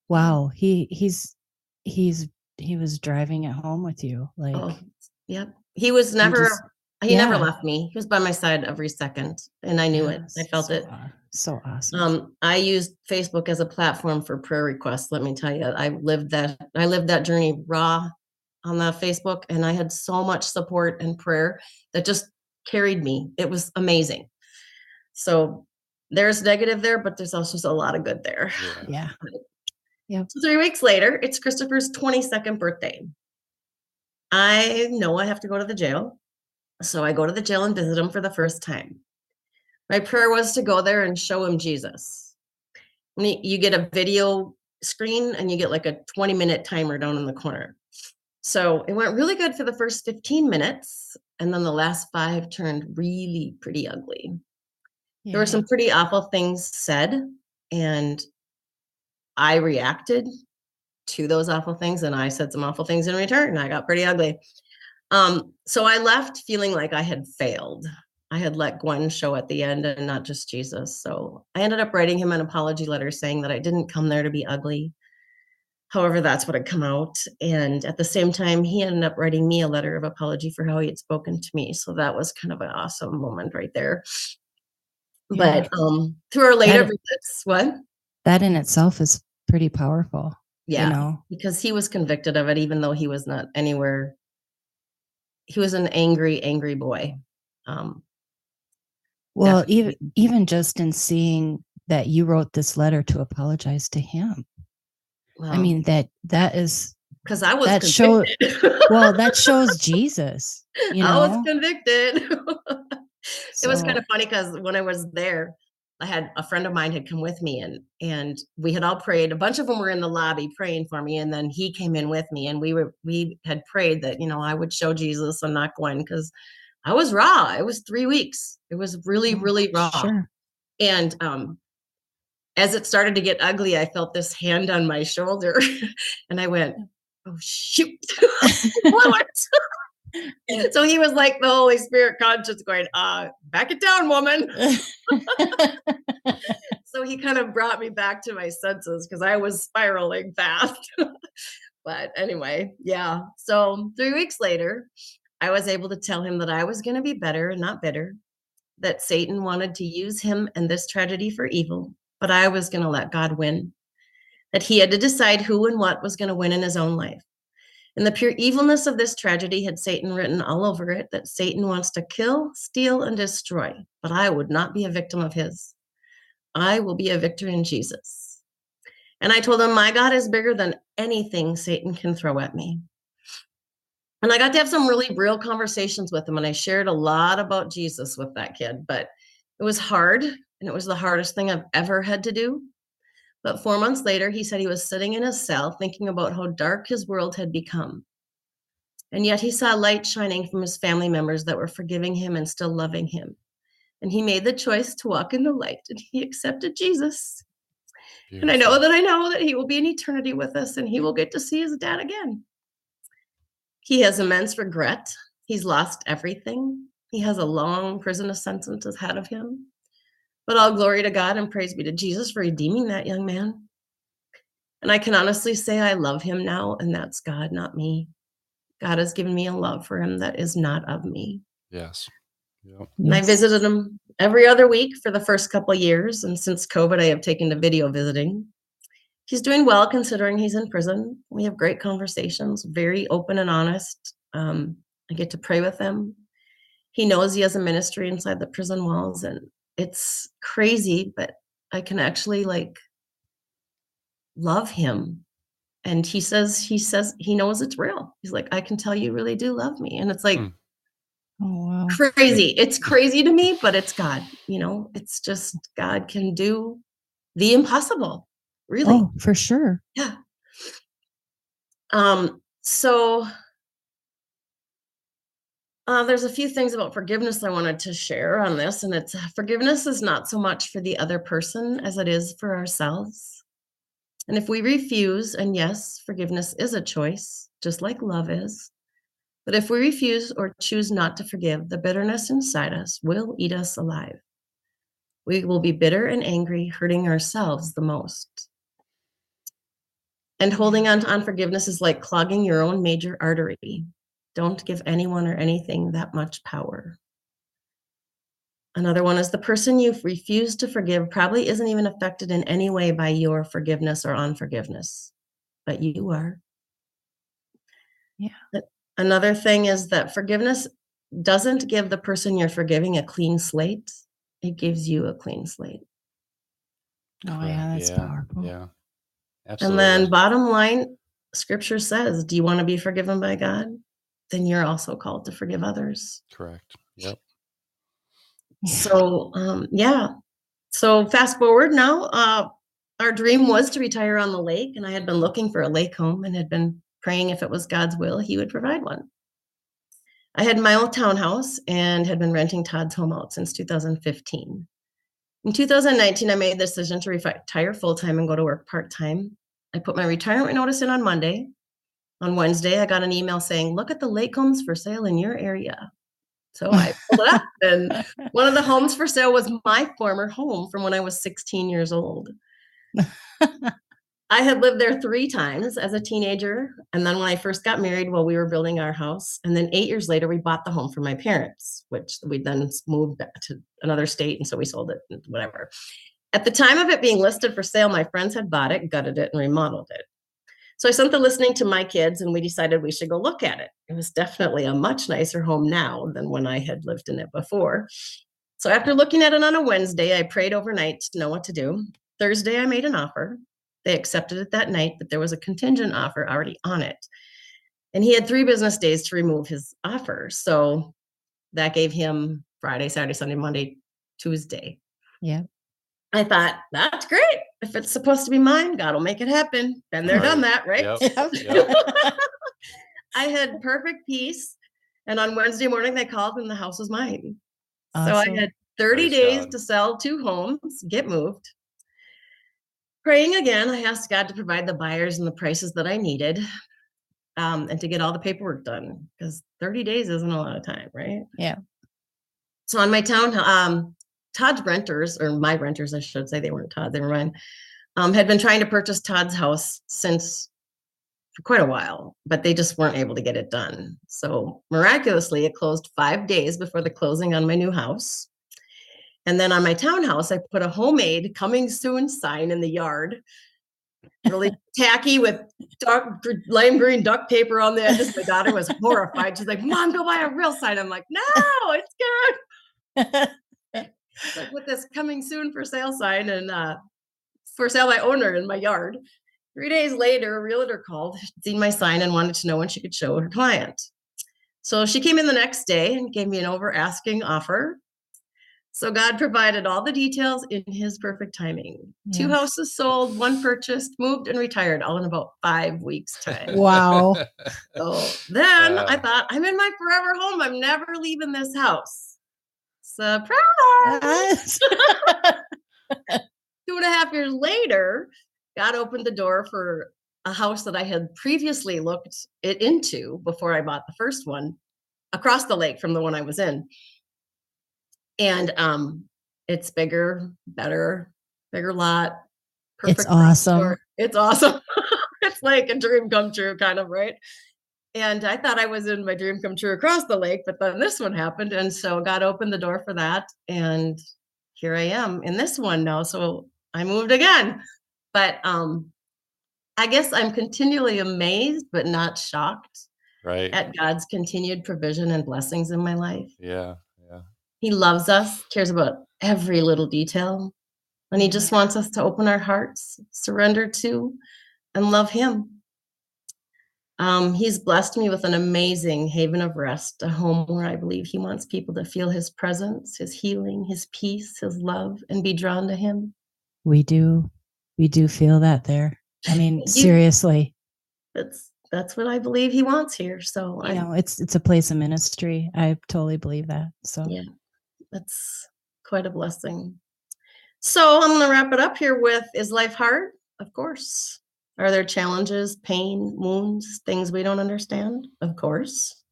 wow, he he's he's he was driving at home with you. Like Oh, yep. He was never, just- he never left me. He was by my side every second and I knew it. I felt so it. aw- So awesome. Um, I used Facebook as a platform for prayer requests. Let me tell you, I lived that, I lived that journey raw on the Facebook and I had so much support and prayer that just carried me. It was amazing. So there's negative there, but there's also a lot of good there. Yeah. yeah. So three weeks later, it's Christopher's 22nd birthday. I know I have to go to the jail. So I go to the jail and visit him for the first time. My prayer was to go there and show him Jesus. You get a video screen and you get like a 20 minute timer down in the corner. So it went really good for the first 15 minutes. And then the last five turned really pretty ugly. There were some pretty awful things said and i reacted to those awful things and i said some awful things in return and i got pretty ugly. Um, so i left feeling like i had failed. I had let gwen show at the end and not just jesus. So i ended up writing him an apology letter saying that i didn't come there to be ugly however that's what had come out and at the same time he ended up writing me a letter of apology for how he had spoken to me so that was kind of an awesome moment right there Yeah. but um through our later That- visits what that in itself is pretty powerful. Yeah. You know, because he was convicted of it, even though he was not anywhere. He was an angry, angry boy. Um, well, Definitely. even even just in seeing that you wrote this letter to apologize to him. I mean that that is because I was that show- convicted. well, that shows Jesus. You I was know, convicted. it was kind of funny because when I was there, I had a friend of mine had come with me and and we had all prayed. A bunch of them were in the lobby praying for me, and then he came in with me, and we were we had prayed that you know I would show Jesus and not Gwen because I was raw. It was three weeks. It was really really raw. Sure. And um, as it started to get ugly, I felt this hand on my shoulder, and I went, "Oh shoot!" So he was like the Holy Spirit conscience going, "Uh, back it down, woman." so he kind of brought me back to my senses because I was spiraling fast. but anyway, yeah. So three weeks later, I was able to tell him that I was going to be better and not bitter, that Satan wanted to use him and this tragedy for evil, but I was going to let God win, that he had to decide who and what was going to win in his own life. And the pure evilness of this tragedy had Satan written all over it that Satan wants to kill, steal, and destroy, but I would not be a victim of his. I will be a victor in Jesus. And I told him, My God is bigger than anything Satan can throw at me. And I got to have some really real conversations with him. And I shared a lot about Jesus with that kid, but it was hard. And it was the hardest thing I've ever had to do. But four months later, he said he was sitting in his cell thinking about how dark his world had become. And yet he saw light shining from his family members that were forgiving him and still loving him. And he made the choice to walk in the light and he accepted Jesus. And I know that I know that he will be in eternity with us and he will get to see his dad again. He has immense regret. He's lost everything. He has a long prison sentence ahead of him. But all glory to God and praise be to Jesus for redeeming that young man. And I can honestly say I love him now, and that's God, not me. God has given me a love for him that is not of me. Yes. Yep. And I visited him every other week for the first couple of years. And since COVID, I have taken to video visiting. He's doing well considering he's in prison. We have great conversations, very open and honest. Um, I get to pray with him. He knows he has a ministry inside the prison walls, and it's crazy, but I can actually like love him. And he says, he says, he knows it's real. He's like, I can tell you really do love me. And it's like, Hmm. Oh wow. crazy. It's crazy to me, but it's God. You know, it's just God can do the impossible. Really. Oh, for sure. Yeah. Um, so uh, there's a few things about forgiveness I wanted to share on this, and it's forgiveness is not so much for the other person as it is for ourselves. And if we refuse, and yes, forgiveness is a choice, just like love is. But if we refuse or choose not to forgive, the bitterness inside us will eat us alive. We will be bitter and angry, hurting ourselves the most. And holding on to unforgiveness is like clogging your own major artery. Don't give anyone or anything that much power. Another one is the person you refuse to forgive probably isn't even affected in any way by your forgiveness or unforgiveness, but you are. Yeah. Another thing is that forgiveness doesn't give the person you're forgiving a clean slate, it gives you a clean slate. Oh yeah, that's yeah, powerful. Yeah. Absolutely. And then, bottom line, scripture says, Do you want to be forgiven by God? Then you're also called to forgive others. Correct. Yep. So, um, yeah. So, fast forward now, uh, our dream was to retire on the lake, and I had been looking for a lake home and had been praying if it was God's will, He would provide one. I had my old townhouse and had been renting Todd's home out since 2015. In 2019, I made the decision to retire full time and go to work part time. I put my retirement notice in on Monday. On Wednesday, I got an email saying, Look at the lake homes for sale in your area. So I pulled it up, and one of the homes for sale was my former home from when I was 16 years old. I had lived there three times as a teenager. And then when I first got married, while we were building our house. And then eight years later, we bought the home from my parents, which we then moved back to another state. And so we sold it, whatever. At the time of it being listed for sale, my friends had bought it, gutted it, and remodeled it. So I sent the listening to my kids and we decided we should go look at it. It was definitely a much nicer home now than when I had lived in it before. So after looking at it on a Wednesday, I prayed overnight to know what to do. Thursday, I made an offer. They accepted it that night, but there was a contingent offer already on it. And he had three business days to remove his offer. So that gave him Friday, Saturday, Sunday, Monday, Tuesday. Yeah. I thought, that's great. If it's supposed to be mine, God will make it happen. Been there, done that, right? Yep. Yep. I had perfect peace. And on Wednesday morning, they called and the house was mine. So I had 30 Praise days God. to sell two homes, get moved. Praying again, I asked God to provide the buyers and the prices that I needed um, and to get all the paperwork done because 30 days isn't a lot of time, right? Yeah. So on my town, um, Todd's renters, or my renters, I should say, they weren't Todd, they were mine, um, had been trying to purchase Todd's house since for quite a while, but they just weren't able to get it done. So miraculously, it closed five days before the closing on my new house. And then on my townhouse, I put a homemade coming soon sign in the yard, really tacky with dark lime green duct paper on the edges. My daughter was horrified. She's like, Mom, go buy a real sign. I'm like, No, it's good. Put this coming soon for sale sign and uh, for sale by owner in my yard. Three days later, a realtor called, seen my sign, and wanted to know when she could show her client. So she came in the next day and gave me an over asking offer. So God provided all the details in his perfect timing. Two houses sold, one purchased, moved, and retired all in about five weeks' time. Wow. So then I thought, I'm in my forever home. I'm never leaving this house. Surprise! Two and a half years later, God opened the door for a house that I had previously looked it into before I bought the first one across the lake from the one I was in. And um it's bigger, better, bigger lot. It's awesome. door. It's awesome. it's like a dream come true, kind of, right? And I thought I was in my dream come true across the lake, but then this one happened. And so God opened the door for that. And here I am in this one now. So I moved again. But um I guess I'm continually amazed, but not shocked right. at God's continued provision and blessings in my life. yeah. Yeah. He loves us, cares about every little detail, and He just wants us to open our hearts, surrender to, and love Him. Um, he's blessed me with an amazing haven of rest, a home where I believe He wants people to feel His presence, His healing, His peace, His love, and be drawn to Him. we do. We do feel that there. I mean, seriously, That's that's what I believe He wants here. So you I, know, it's it's a place of ministry. I totally believe that. So Yeah. that's quite a blessing. So I'm going to wrap it up here with Is life hard? Of course. Are there challenges, pain, wounds, things we don't understand? Of course.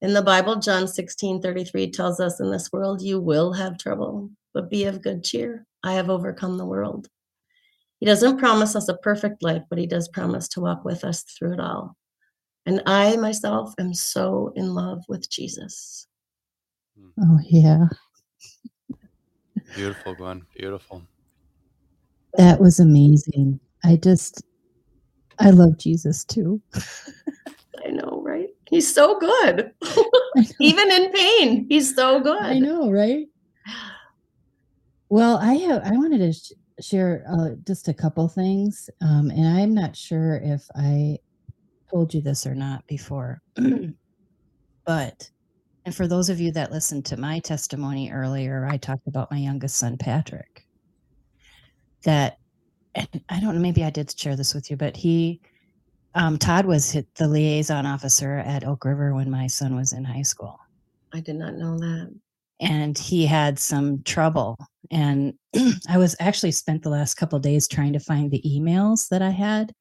In the Bible, John 16 33 tells us, In this world you will have trouble, but be of good cheer. I have overcome the world. He doesn't promise us a perfect life, but he does promise to walk with us through it all. And I myself am so in love with Jesus. Hmm. oh yeah. Beautiful, Gwen. Beautiful. That was amazing. I just I love Jesus too. I know, right? He's so good. Even in pain, he's so good. I know, right? Well, I have. I wanted to sh- share uh, just a couple things, um, and I'm not sure if I told you this or not before, but and for those of you that listened to my testimony earlier, I talked about my youngest son, Patrick. That, and I don't know, maybe I did share this with you, but he, um, Todd was hit the liaison officer at Oak River when my son was in high school. I did not know that. and he had some trouble and i was actually spent the last couple days trying to find the emails that i had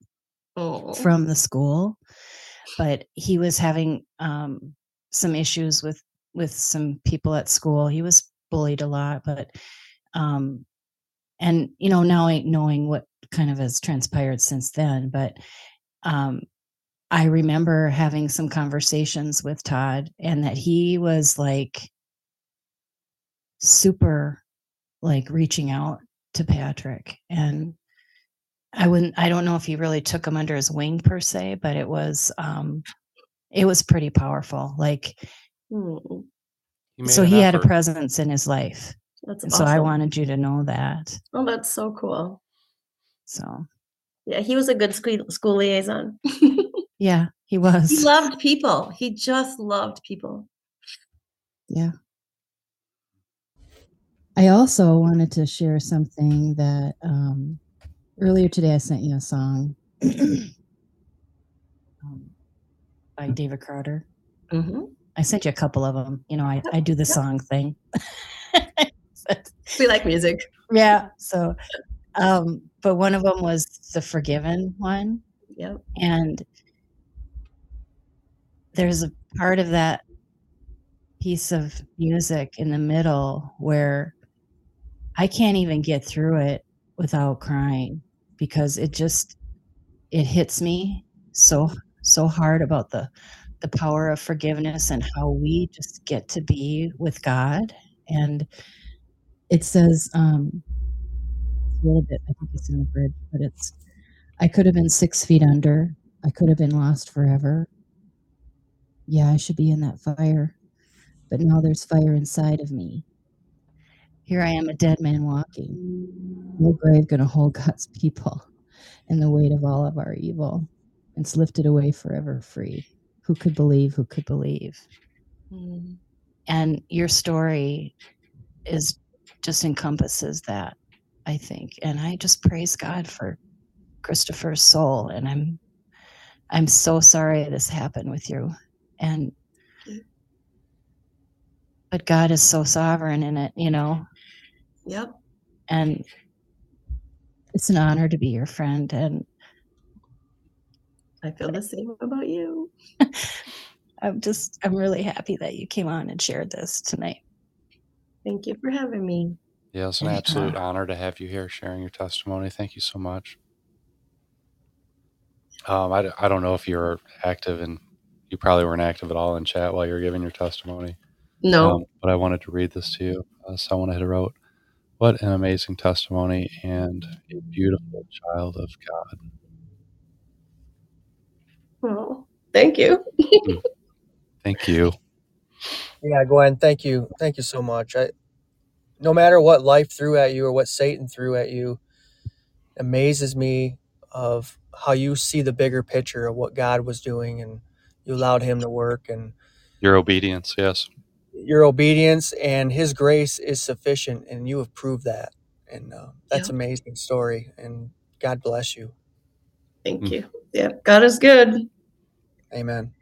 Oh, from the school but he was having um, some issues with with some people at school. He was bullied a lot but um and you know now I- knowing what kind of has transpired since then but um i remember having some conversations with todd and that he was like super like reaching out to Patrick. And I wouldn't I don't know if he really took him under his wing per se, but it was um it was pretty powerful. Like Hmm, He so an he had a presence in his life. That's And so I wanted you to know that. Oh, that's so cool. So Yeah, he was a good school school liaison. yeah, he was. he loved people. He just loved people. Yeah. I also wanted to share something that um, earlier today I sent you a song um, by David Crowder. hmm I sent you a couple of them. You know, I, I do the song thing. We like music. yeah. So, um, but one of them was the Forgiven one. Yep. And there's a part of that piece of music in the middle where I can't even get through it without crying because it just it hits me so so hard about the the power of forgiveness and how we just get to be with God and it says um a little bit I think it's in the bridge but it's I could have been 6 feet under I could have been lost forever yeah I should be in that fire but now there's fire inside of me here I am a dead man walking no grave gonna hold God's people and the weight of all of our evil. It's lifted away forever free. Who could believe? Who could believe? Mm. And your story is just encompasses that, I think. And I just praise God for Christopher's soul. And I'm I'm so sorry this happened with you. And but God is so sovereign in it, you know, Yep. and it's an honor to be your friend and I feel the same about you. I'm just I'm really happy that you came on and shared this tonight. Thank you for having me. Yeah, it's an Yeah. absolute honor to have you here sharing your testimony. Thank you so much. Um, I, I don't know if you're active and you probably weren't active at all in chat while you were giving your testimony. No. Um, but I wanted to read this to you. Uh, someone had wrote, What an amazing testimony and a beautiful child of God. Oh, thank you. Thank you. Yeah, Gwen, thank you. Thank you so much. I, no matter what life threw at you or what Satan threw at you, amazes me of how you see the bigger picture of what God was doing and you allowed him to work and Your obedience, yes. your obedience and his grace is sufficient and you have proved that. And uh, that's Yeah. amazing story and God bless you. Thank Mm. you. Yeah, God is good. Amen.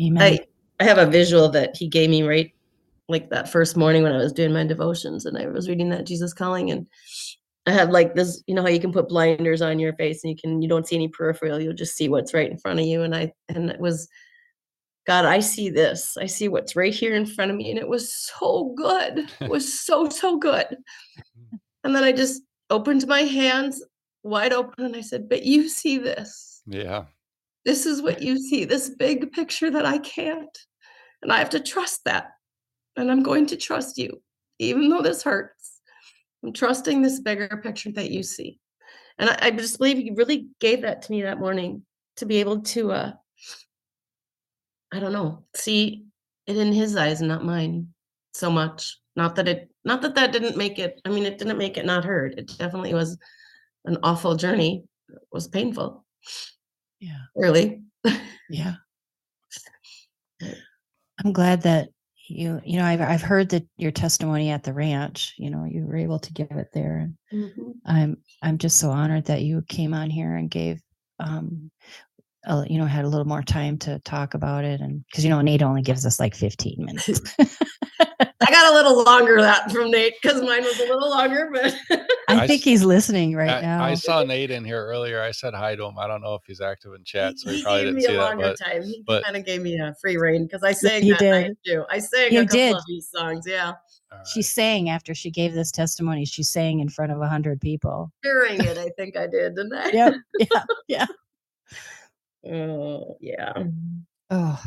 Amen. I I have a visual that he gave me right like that first morning when I was doing my devotions and I was reading that Jesus calling and I had like this, you know how you can put blinders on your face and you can you don't see any peripheral, you'll just see what's right in front of you. And I and it was God, I see this. I see what's right here in front of me. And it was so good. It was so, so good. And then I just opened my hands wide open and I said, But you see this. Yeah. This is what you see, this big picture that I can't. And I have to trust that. And I'm going to trust you, even though this hurts. I'm trusting this bigger picture that you see. And I, I just believe you really gave that to me that morning to be able to, uh, I don't know, see it in his eyes and not mine so much. Not that it, not that that didn't make it, I mean, it didn't make it not hurt. It definitely was an awful journey. It was painful, yeah. really. Yeah. I'm glad that you you know I've I've heard that your testimony at the ranch, you know, you were able to give it there and Mhm. I'm I'm just so honored that you came on here and gave um a, you know had a little more time to talk about it and because you know Nate only gives us like 15 minutes. I got a little longer that from Nate because mine was a little longer, but I I think he's listening right I, now. I saw Nate in here earlier. I said hi to him. I don't know if he's active in chat, so he, he probably gave didn't me see a that. longer But time. He but- kind of gave me a free reign because I sang he that night did. too. I sang You a couple did. of these songs, yeah. all right. she sang after she gave this testimony. She sang in front of a hundred people. During it, I think I did, didn't I? Yep. Yeah. Yeah. Oh, yeah. Oh,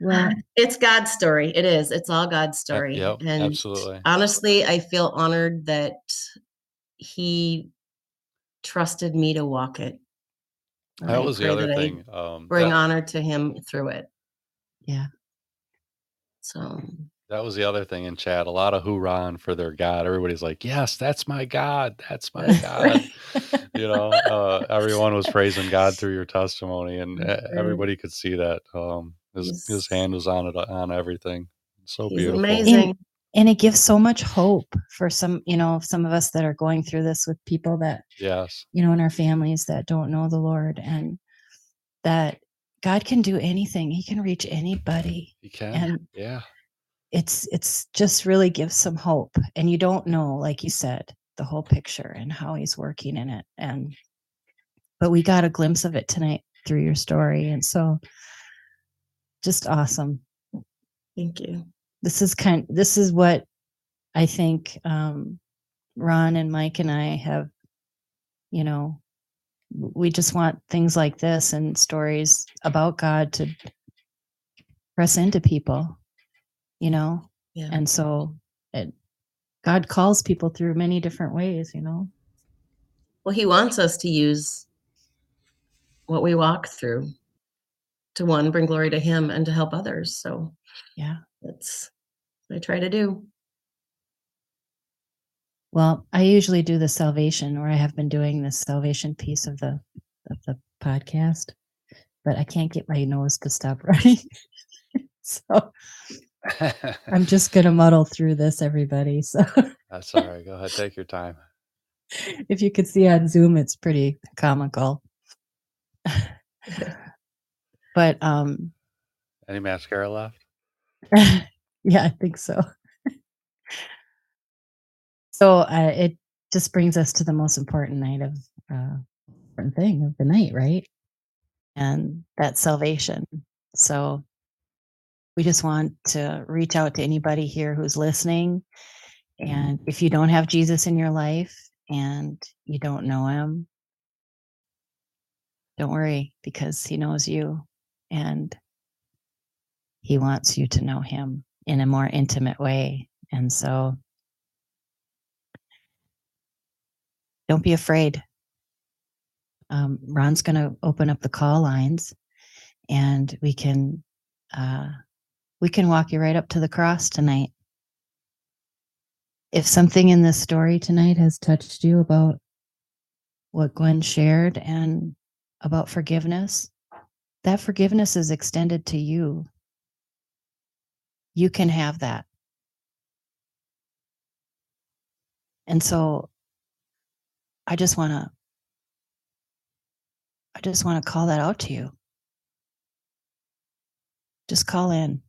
Well, It's God's story. It is. It's all God's story. yep, and absolutely. honestly, I feel honored that he trusted me to walk it. And That I was the other thing. Um, Bring that, honor to him through it. Yeah. So that was the other thing in chat. A lot of hoorah for their God. Everybody's like, "Yes, that's my God. That's my God." you know, uh, everyone was praising God through your testimony, and right. everybody could see that. Um, his his hand was on it uh, on everything. So he's beautiful. amazing. and it gives so much hope for some, you know, some of us that are going through this with people that Yes. you know, in our families that don't know the Lord and that God can do anything. He can reach anybody. You can. And yeah. it's it's just really gives some hope. And you don't know, like you said, the whole picture and how he's working in it. And but we got a glimpse of it tonight through your story. And so just awesome. Thank you. This is kind this is what I think um Ron and Mike and I have, you know, we just want things like this and stories about God to press into people, you know? Yeah. And so it, God calls people through many different ways, you know? Well, he wants us to use what we walk through to one, bring glory to him and to help others. So Yeah. that's what I try to do. Well, I usually do the salvation, or I have been doing the salvation piece of the of the podcast, but I can't get my nose to stop running. so I'm just gonna muddle through this, everybody. So That's all right. Go ahead. Take your time. if you could see on Zoom, it's pretty comical. but um Any mascara left? yeah, I think so. so uh, it just brings us to the most important night of uh, important thing of the night, right? And that's salvation. So we just want to reach out to anybody here who's listening. And if you don't have Jesus in your life and you don't know him, don't worry because he knows you and he wants you to know him in a more intimate way. And so don't be afraid. Um, Ron's going to open up the call lines and we can uh, we can walk you right up to the cross tonight. If something in this story tonight has touched you about what Gwen shared and about forgiveness, that forgiveness is extended to you. You can have that. And so I just want to I just want to call that out to you. Just call in.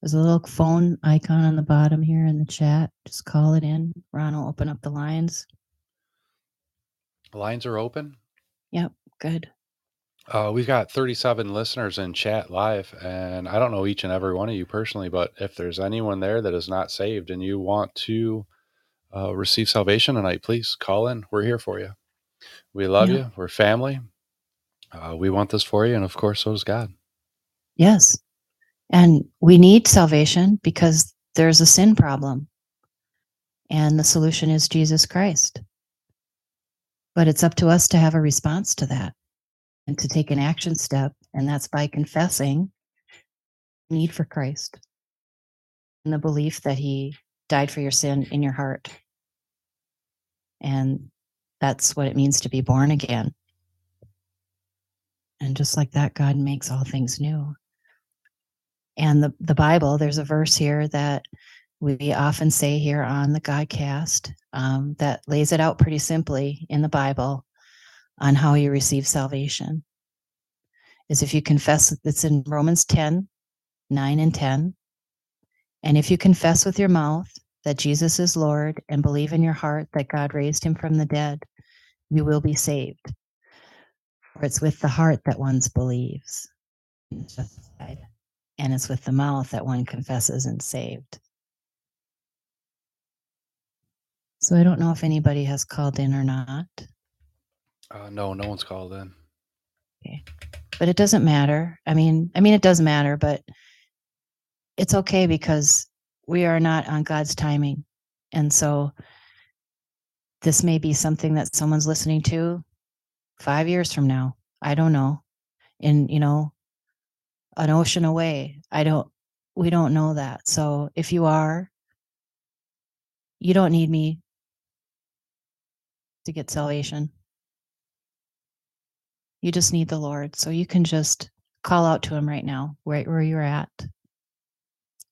There's a little phone icon on the bottom here in the chat. Just call it in. Ron will open up the lines. Lines are open. Yep, good. Uh, we've got 37 listeners in chat live, and I don't know each and every one of you personally, but if there's anyone there that is not saved and you want to uh, receive salvation tonight, please call in. We're here for you. We love Yeah. you. We're family. Uh, we want this for you, and of course, so does God. Yes. And we need salvation because there's a sin problem. And the solution is Jesus Christ. But it's up to us to have a response to that and to take an action step. And that's by confessing need for Christ and the belief that he died for your sin in your heart. And that's what it means to be born again. And just like that, God makes all things new. And the, the Bible, there's a verse here that we often say here on the Godcast um, that lays it out pretty simply in the Bible on how you receive salvation. Is if you confess, it's in Romans 10, 9 and 10. And if you confess with your mouth that Jesus is Lord and believe in your heart that God raised him from the dead, you will be saved. For it's with the heart that one believes and and it's with the mouth that one confesses and saved. So I don't know if anybody has called in or not. Uh, no, no one's called in. Okay. but it doesn't matter. I mean, I mean, it does matter, but it's okay because we are not on God's timing. And so this may be something that someone's listening to five years from now. I don't know. In, you know, an ocean away. I don't, we don't know that. So if you are, you don't need me to get salvation. You just need the Lord. So you can just call out to him right now, right where you're at.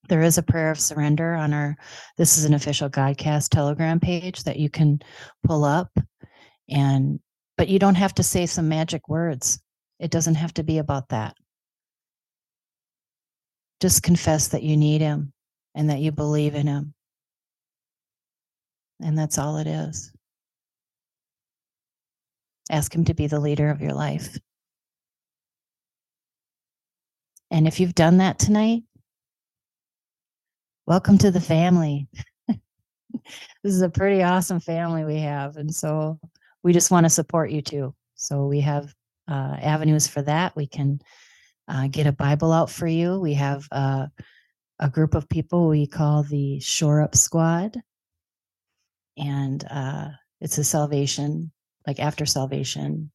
There is a prayer of surrender on our this is an official Godcast Telegram page that you can pull up and but you don't have to say some magic words. It doesn't have to be about that. Just confess that you need him and that you believe in him. And that's all it is. Ask him to be the leader of your life. And if you've done that tonight, welcome to the family. this is a pretty awesome family we have. And so we just want to support you too. So we have uh, avenues for that. We can uh, get a Bible out for you. We have uh, a group of people we call the Shore Up Squad. And uh, it's a salvation like after salvation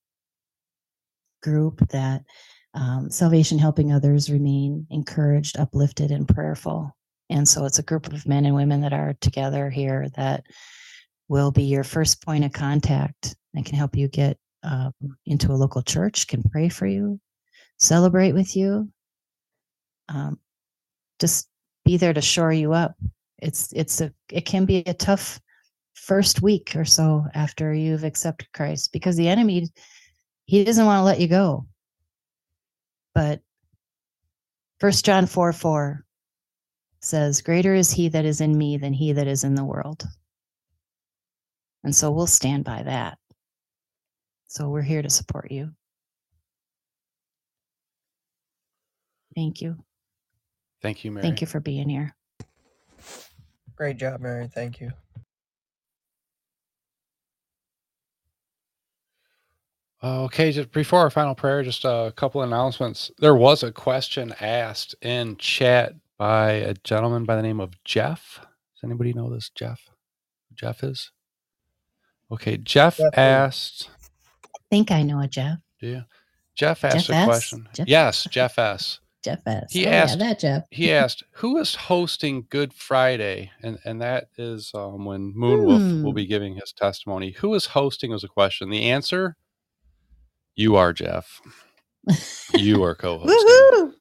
group that um, salvation helping others remain encouraged uplifted and prayerful. And so it's a group of men and women that are together here that will be your first point of contact and can help you get um, into a local church can pray for you celebrate with you um, just be there to shore you up. It's it's a it can be a tough first week or so after you've accepted Christ because the enemy he doesn't want to let you go. But first John 4 4 says, Greater is he that is in me than he that is in the world. And so we'll stand by that. So we're here to support you. Thank you. Thank you, Mary. Thank you for being here. Great job, Mary. Thank you. Okay, just before our final prayer, just a couple announcements. There was a question asked in chat by a gentleman by the name of Jeff. Does anybody know this Jeff? Jeff is? Okay, Jeff, Jeff asked. I think I know a Jeff. Do you? Jeff asked Jeff a S? question. Jeff- Yes, Jeff S. Jeff S. He oh, asked- yeah, that Jeff. He asked, "Who is hosting Good Friday?" And and that is um, when Moonwolf will Hmm. be giving his testimony. Who is hosting was a question. The answer: You are Jeff. You are co-hosting. Woohoo!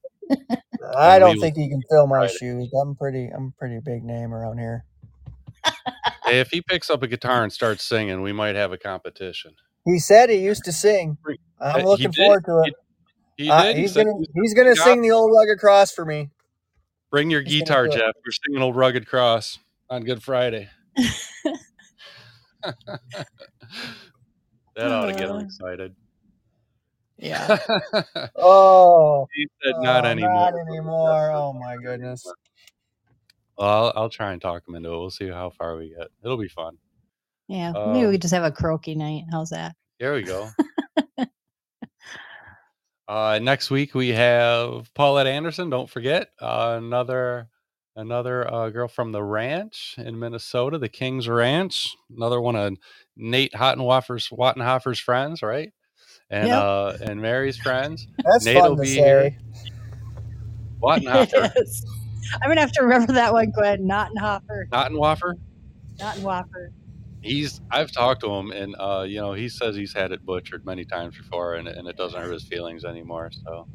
I don't think he can fill my shoes. I'm pretty. I'm a pretty big name around here. Hey, if he picks up a guitar and starts singing, we might have a competition. He said he used to sing. I'm looking forward to it. He Uh, he's gonna he's gonna sing the old rugged cross for me. "Bring your he's guitar. Jeff. We're singing old rugged cross on Good Friday." that ought to get him Uh, excited. Yeah. Oh, he said, "Not oh, anymore." Not anymore. Oh my goodness. Well, I'll, I'll try and talk him into it. We'll see how far we get. It'll be fun. Yeah. Maybe Um, we just have a croaky night. How's that? There we go. uh, next week we have Paulette Anderson. Don't forget uh, another another uh, girl from the ranch in Minnesota, the King's Ranch. Another one of Nate Hottenhofer's Wattenhofer's friends, right? And Yep. uh, and Mary's friends. That's Nate will fun to be say. here. Wattenhofer, Yes. I'm gonna have to remember that one, Gwen. Nottenhofer, Ottenhofer. Nottenhofer. He's I've talked to him and uh, you know he says he's had it butchered many times before and, and it doesn't hurt his feelings anymore. So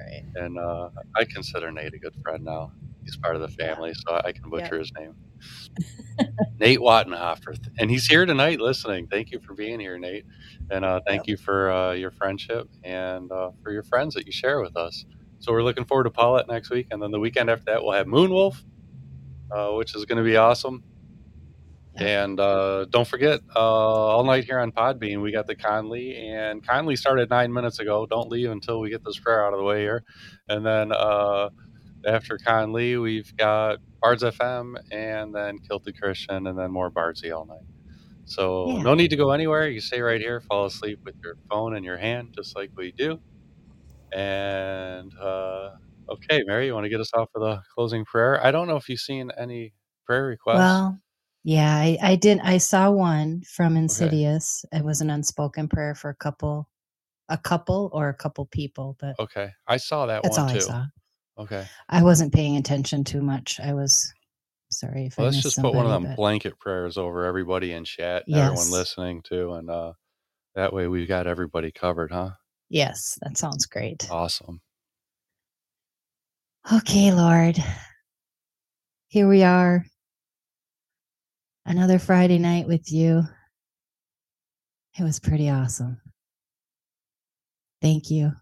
Right. and uh, I consider Nate a good friend now. He's part of the family, so I can butcher his name. Nate Wattenhofer, and he's here tonight listening. Thank you for being here, Nate, and uh, thank you for uh, your friendship and uh, for your friends that you share with us. So we're looking forward to Paulette next week, and then the weekend after that we'll have Moonwolf, uh, which is going to be awesome. And uh, don't forget, uh, all night here on Podbean, we got the Conley, and Conley started nine minutes ago. Don't leave until we get this prayer out of the way here. And then uh, after Conley, we've got Bards FM, and then Kilted Christian, and then more Bardsy all night. So Yeah. no need to go anywhere. You stay right here, fall asleep with your phone in your hand, just like we do. And uh, okay, Mary, you want to get us off with a closing prayer? I don't know if you've seen any prayer requests. Well, yeah, I, I did. I saw one from Insidious. It was an unspoken prayer for a couple, a couple or a couple people, but okay, I saw that that's one all too. I saw. Okay, I wasn't paying attention too much. I was sorry if well, I let's just put one of them but- blanket prayers over everybody in chat, and everyone listening too, and uh, that way we've got everybody covered, huh? Yes, that sounds great. Awesome. Okay, Lord. Here we are. Another Friday night with you. It was pretty awesome. Thank you.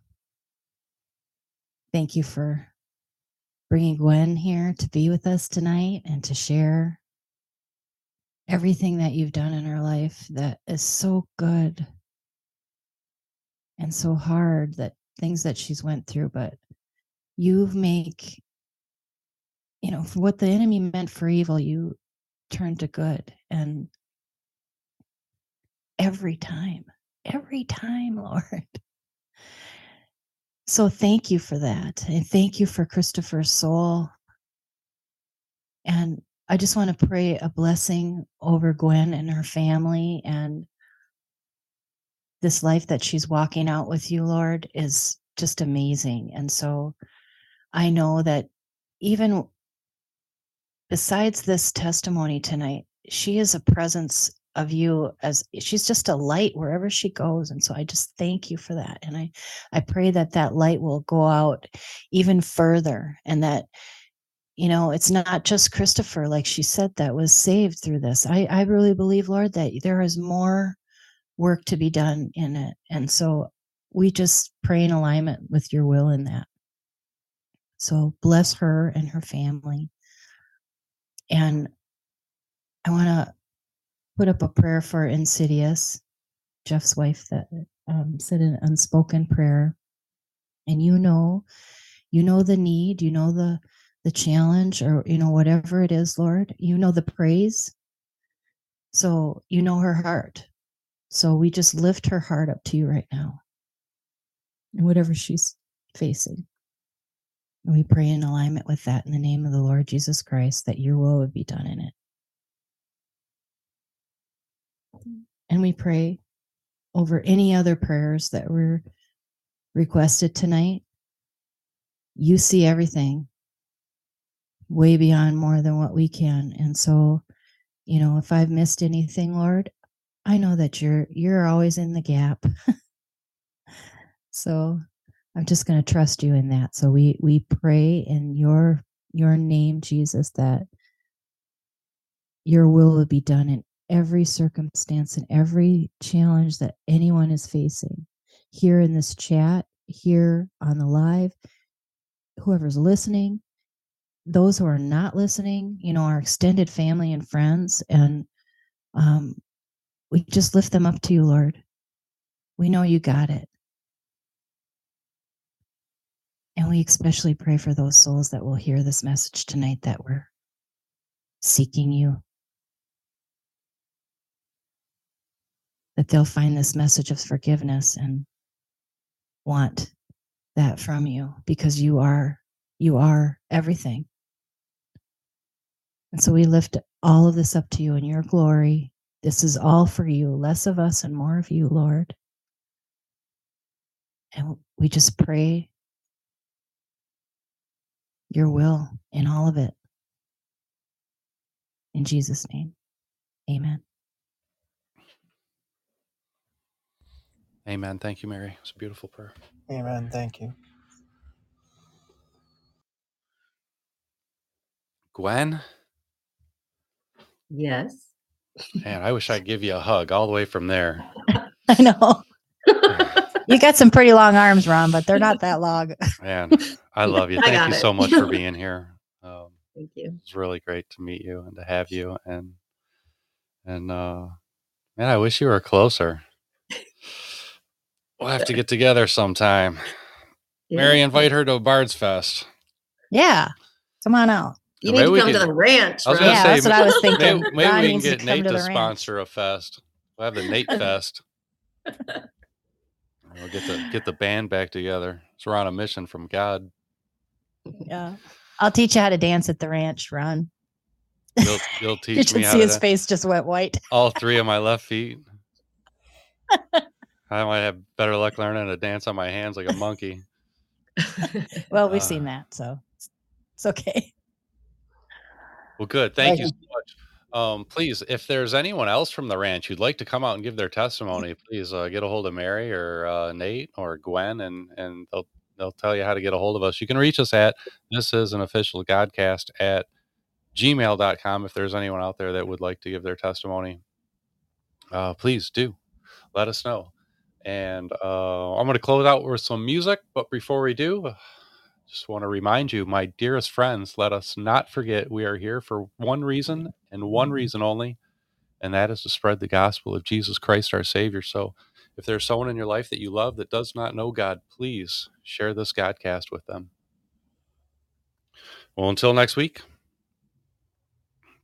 Thank you for bringing Gwen here to be with us tonight and to share everything that you've done in her life that is so good and so hard that things that she's went through but you make you know what the enemy meant for evil you turn to good. And every time every time lord so thank you for that and thank you for christopher's soul. And i just want to pray a blessing over gwen and her family and this life that she's walking out with you lord is just amazing. And so i know that even besides this testimony tonight, she is a presence of you as she's just a light wherever she goes and so i just thank you for that and i i pray that that light will go out even further and that you know it's not just christopher like she said that was saved through this. I i really believe lord that there is more work to be done in it and so we just pray in alignment with your will in that. So bless her and her family. And I want to put up a prayer for Insidious, Jeff's wife that um, said an unspoken prayer. And you know, you know the need, you know the the challenge, or you know whatever it is, Lord. You know the praise. So you know her heart. So we just lift her heart up to you right now, and whatever she's facing. We pray in alignment with that in the name of the Lord Jesus Christ that your will would be done in it. And we pray over any other prayers that were requested tonight. You see everything way beyond more than what we can. And so, you know, if I've missed anything, Lord, I know that you're you're always in the gap. so I'm just going to trust you in that. So we we pray in your your name, Jesus, that your will will be done in every circumstance and every challenge that anyone is facing here in this chat, here on the live, whoever's listening, those who are not listening, you know, our extended family and friends. And um, we just lift them up to you, Lord. We know you got it. And we especially pray for those souls that will hear this message tonight that we're seeking you. That they'll find this message of forgiveness and want that from you because you are you are everything. And so we lift all of this up to you in your glory. This is all for you, less of us and more of you, Lord. And we just pray your will in all of it. In Jesus' name, amen. Amen. Thank you, Mary. It's a beautiful prayer. Amen. Thank you. Gwen, Yes. man, I wish I'd give you a hug all the way from there. I know. You got some pretty long arms, Ron, but they're not that long. Man, I love you. Thank you it. so much for being here. Um, Thank you. it's really great to meet you and to have you. And and uh, man, I wish you were closer. We'll have to get together sometime. Mary, invite her to a Bard's Fest. Yeah. Come on out. You Maybe need to come to the ranch. I was Yeah, say, that's what I was thinking. Maybe, maybe we can needs to get Nate to to the ranch. sponsor a fest. We'll have the Nate Fest. We'll get the get the band back together. So we're on a mission from God. Yeah. I'll teach you how to dance at the ranch, Ron. You'll you'll teach should me how see his da- face just went white. all three of my left feet. I might have better luck learning to dance on my hands like a monkey. Well, we've Uh, seen that, so it's- okay. Well, good. Thank you so much. Um, please, if there's anyone else from the ranch who'd like to come out and give their testimony, please uh, get a hold of Mary or uh, Nate or Gwen, and and they'll they'll tell you how to get a hold of us. You can reach us at this is an official Godcast at gmail.com if there's anyone out there that would like to give their testimony. Uh, please do let us know. And uh, I'm going to close out with some music, but before we do, just want to remind you, my dearest friends, let us not forget we are here for one reason and one reason only, and that is to spread the gospel of Jesus Christ our Savior. So if there's someone in your life that you love that does not know God, please share this Godcast with them. Well, until next week,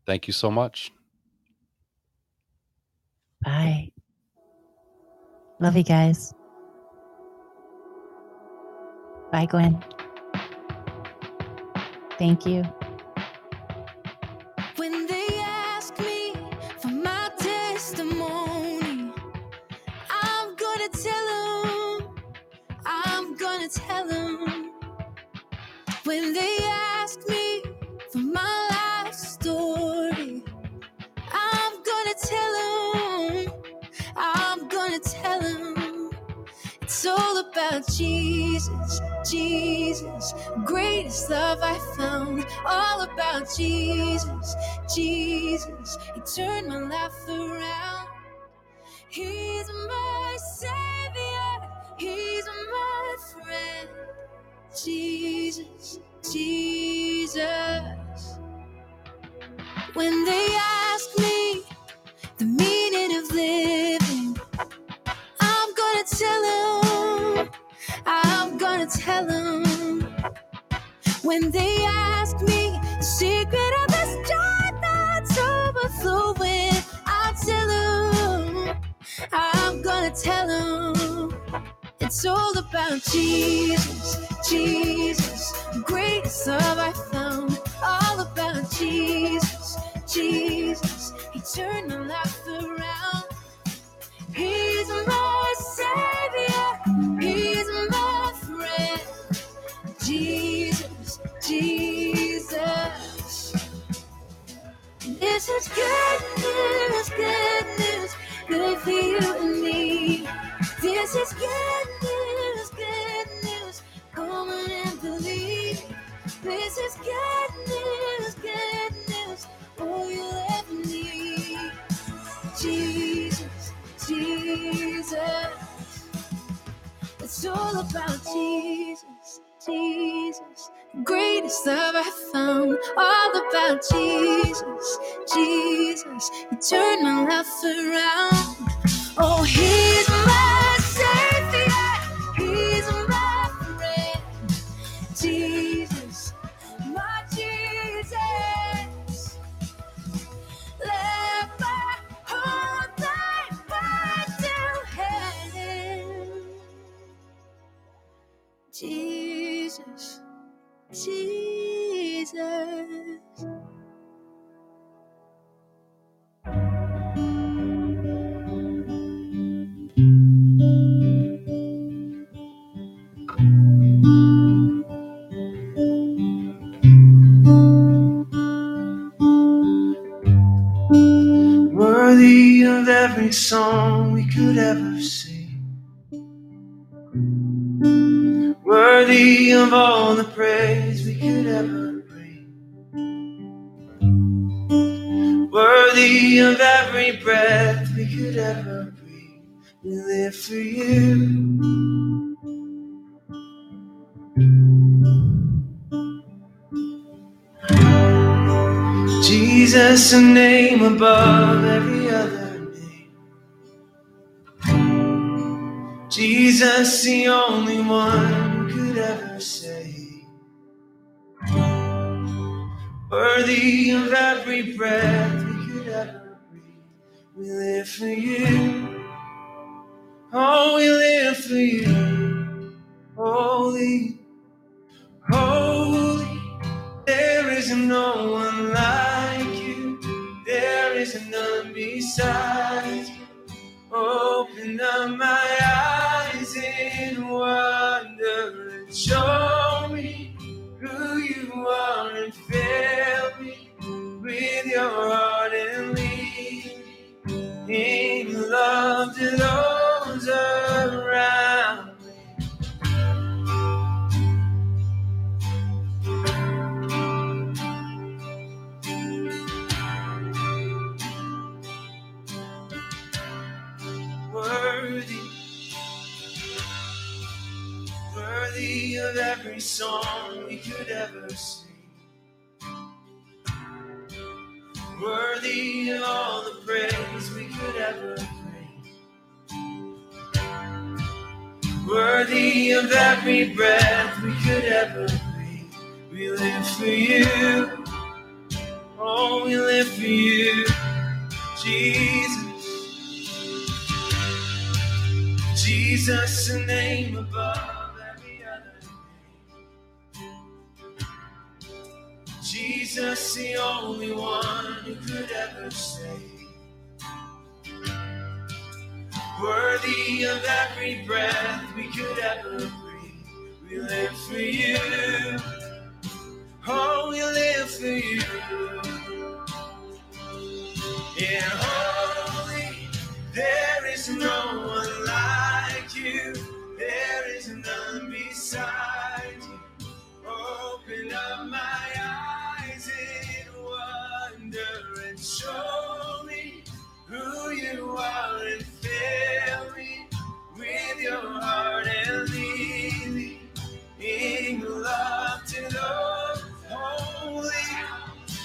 thank you so much. Bye. Love you guys. Bye, Gwen. Thank you. When they ask me for my testimony, I've got to tell them. I'm going to tell them. When they about Jesus, Jesus, greatest love I found. All about Jesus, Jesus, He turned my life around. He's my savior, He's my friend. Jesus, Jesus. When they ask me the meaning of living, I'm gonna tell them, gonna tell them. When they ask me the secret of this joy that's overflowing, I'll tell them, I'm gonna tell them. It's all about Jesus, Jesus, greatest love I found. All about Jesus, Jesus, He turned my life around. He's my Is good news, good news, good for you and me. This is good news, good news. Come on and believe. This is good news, good news. All you ever need. Jesus, Jesus. It's all about Jesus, Jesus. Greatest love I found. All about Jesus, Jesus. He turned my life around. Oh, He's my Savior. He's my friend. Jesus, my Jesus. Let my whole life find to heaven. Jesus, Jesus. Worthy of every song we could ever sing. Worthy of all the praise ever. Worthy of every breath we could ever breathe. We live for you. Jesus, a name above every other name. Jesus, the only one who could ever save. Worthy of every breath we could ever breathe. We live for you. Oh, we live for you. Holy, holy. There is no one like you. There is none besides you. Open up my eyes in wonder and who you are fill me with your heart and lead me in love to those around every song we could ever sing. Worthy of all the praise we could ever bring. Worthy of every breath we could ever breathe. We live for you. Oh, we live for you, Jesus. Jesus, the name above Jesus, the only one who could ever save. Worthy of every breath we could ever breathe. We live for you. Oh, we live for you. In holy, there is no one like you. There is none beside you. Open up my show me who you are and fill me with your heart and lead me in love to those holy,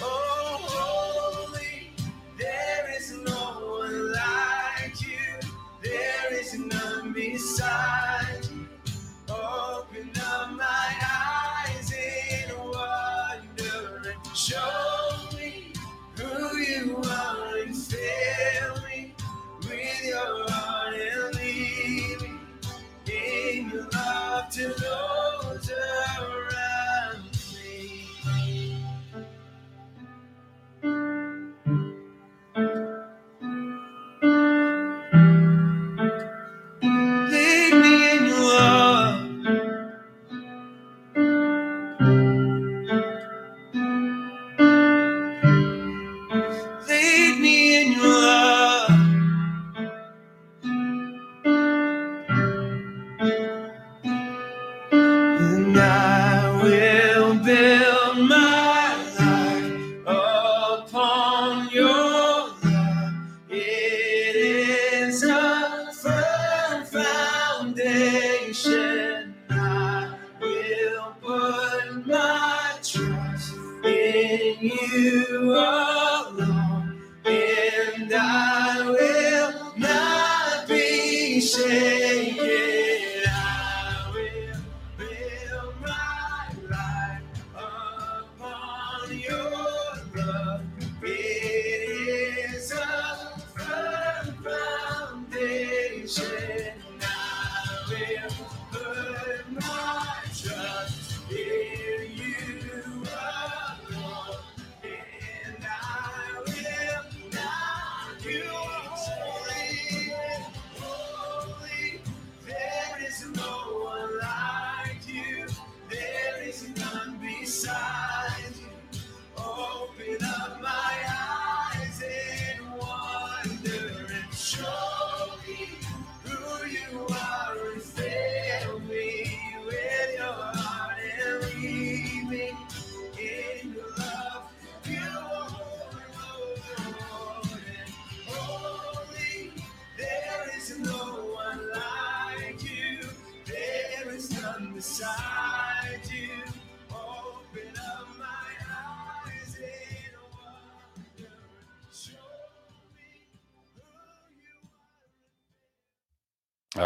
oh holy. There is no one like you. There is none beside you. Open up my eyes in wonder and show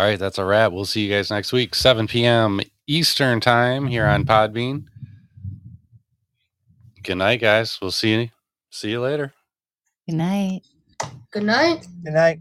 right, that's a wrap. We'll see you guys next week, 7 p.m. Eastern time here on mm-hmm. Podbean. Good night, guys. We'll see you see you later. Good night. Good night. Good night.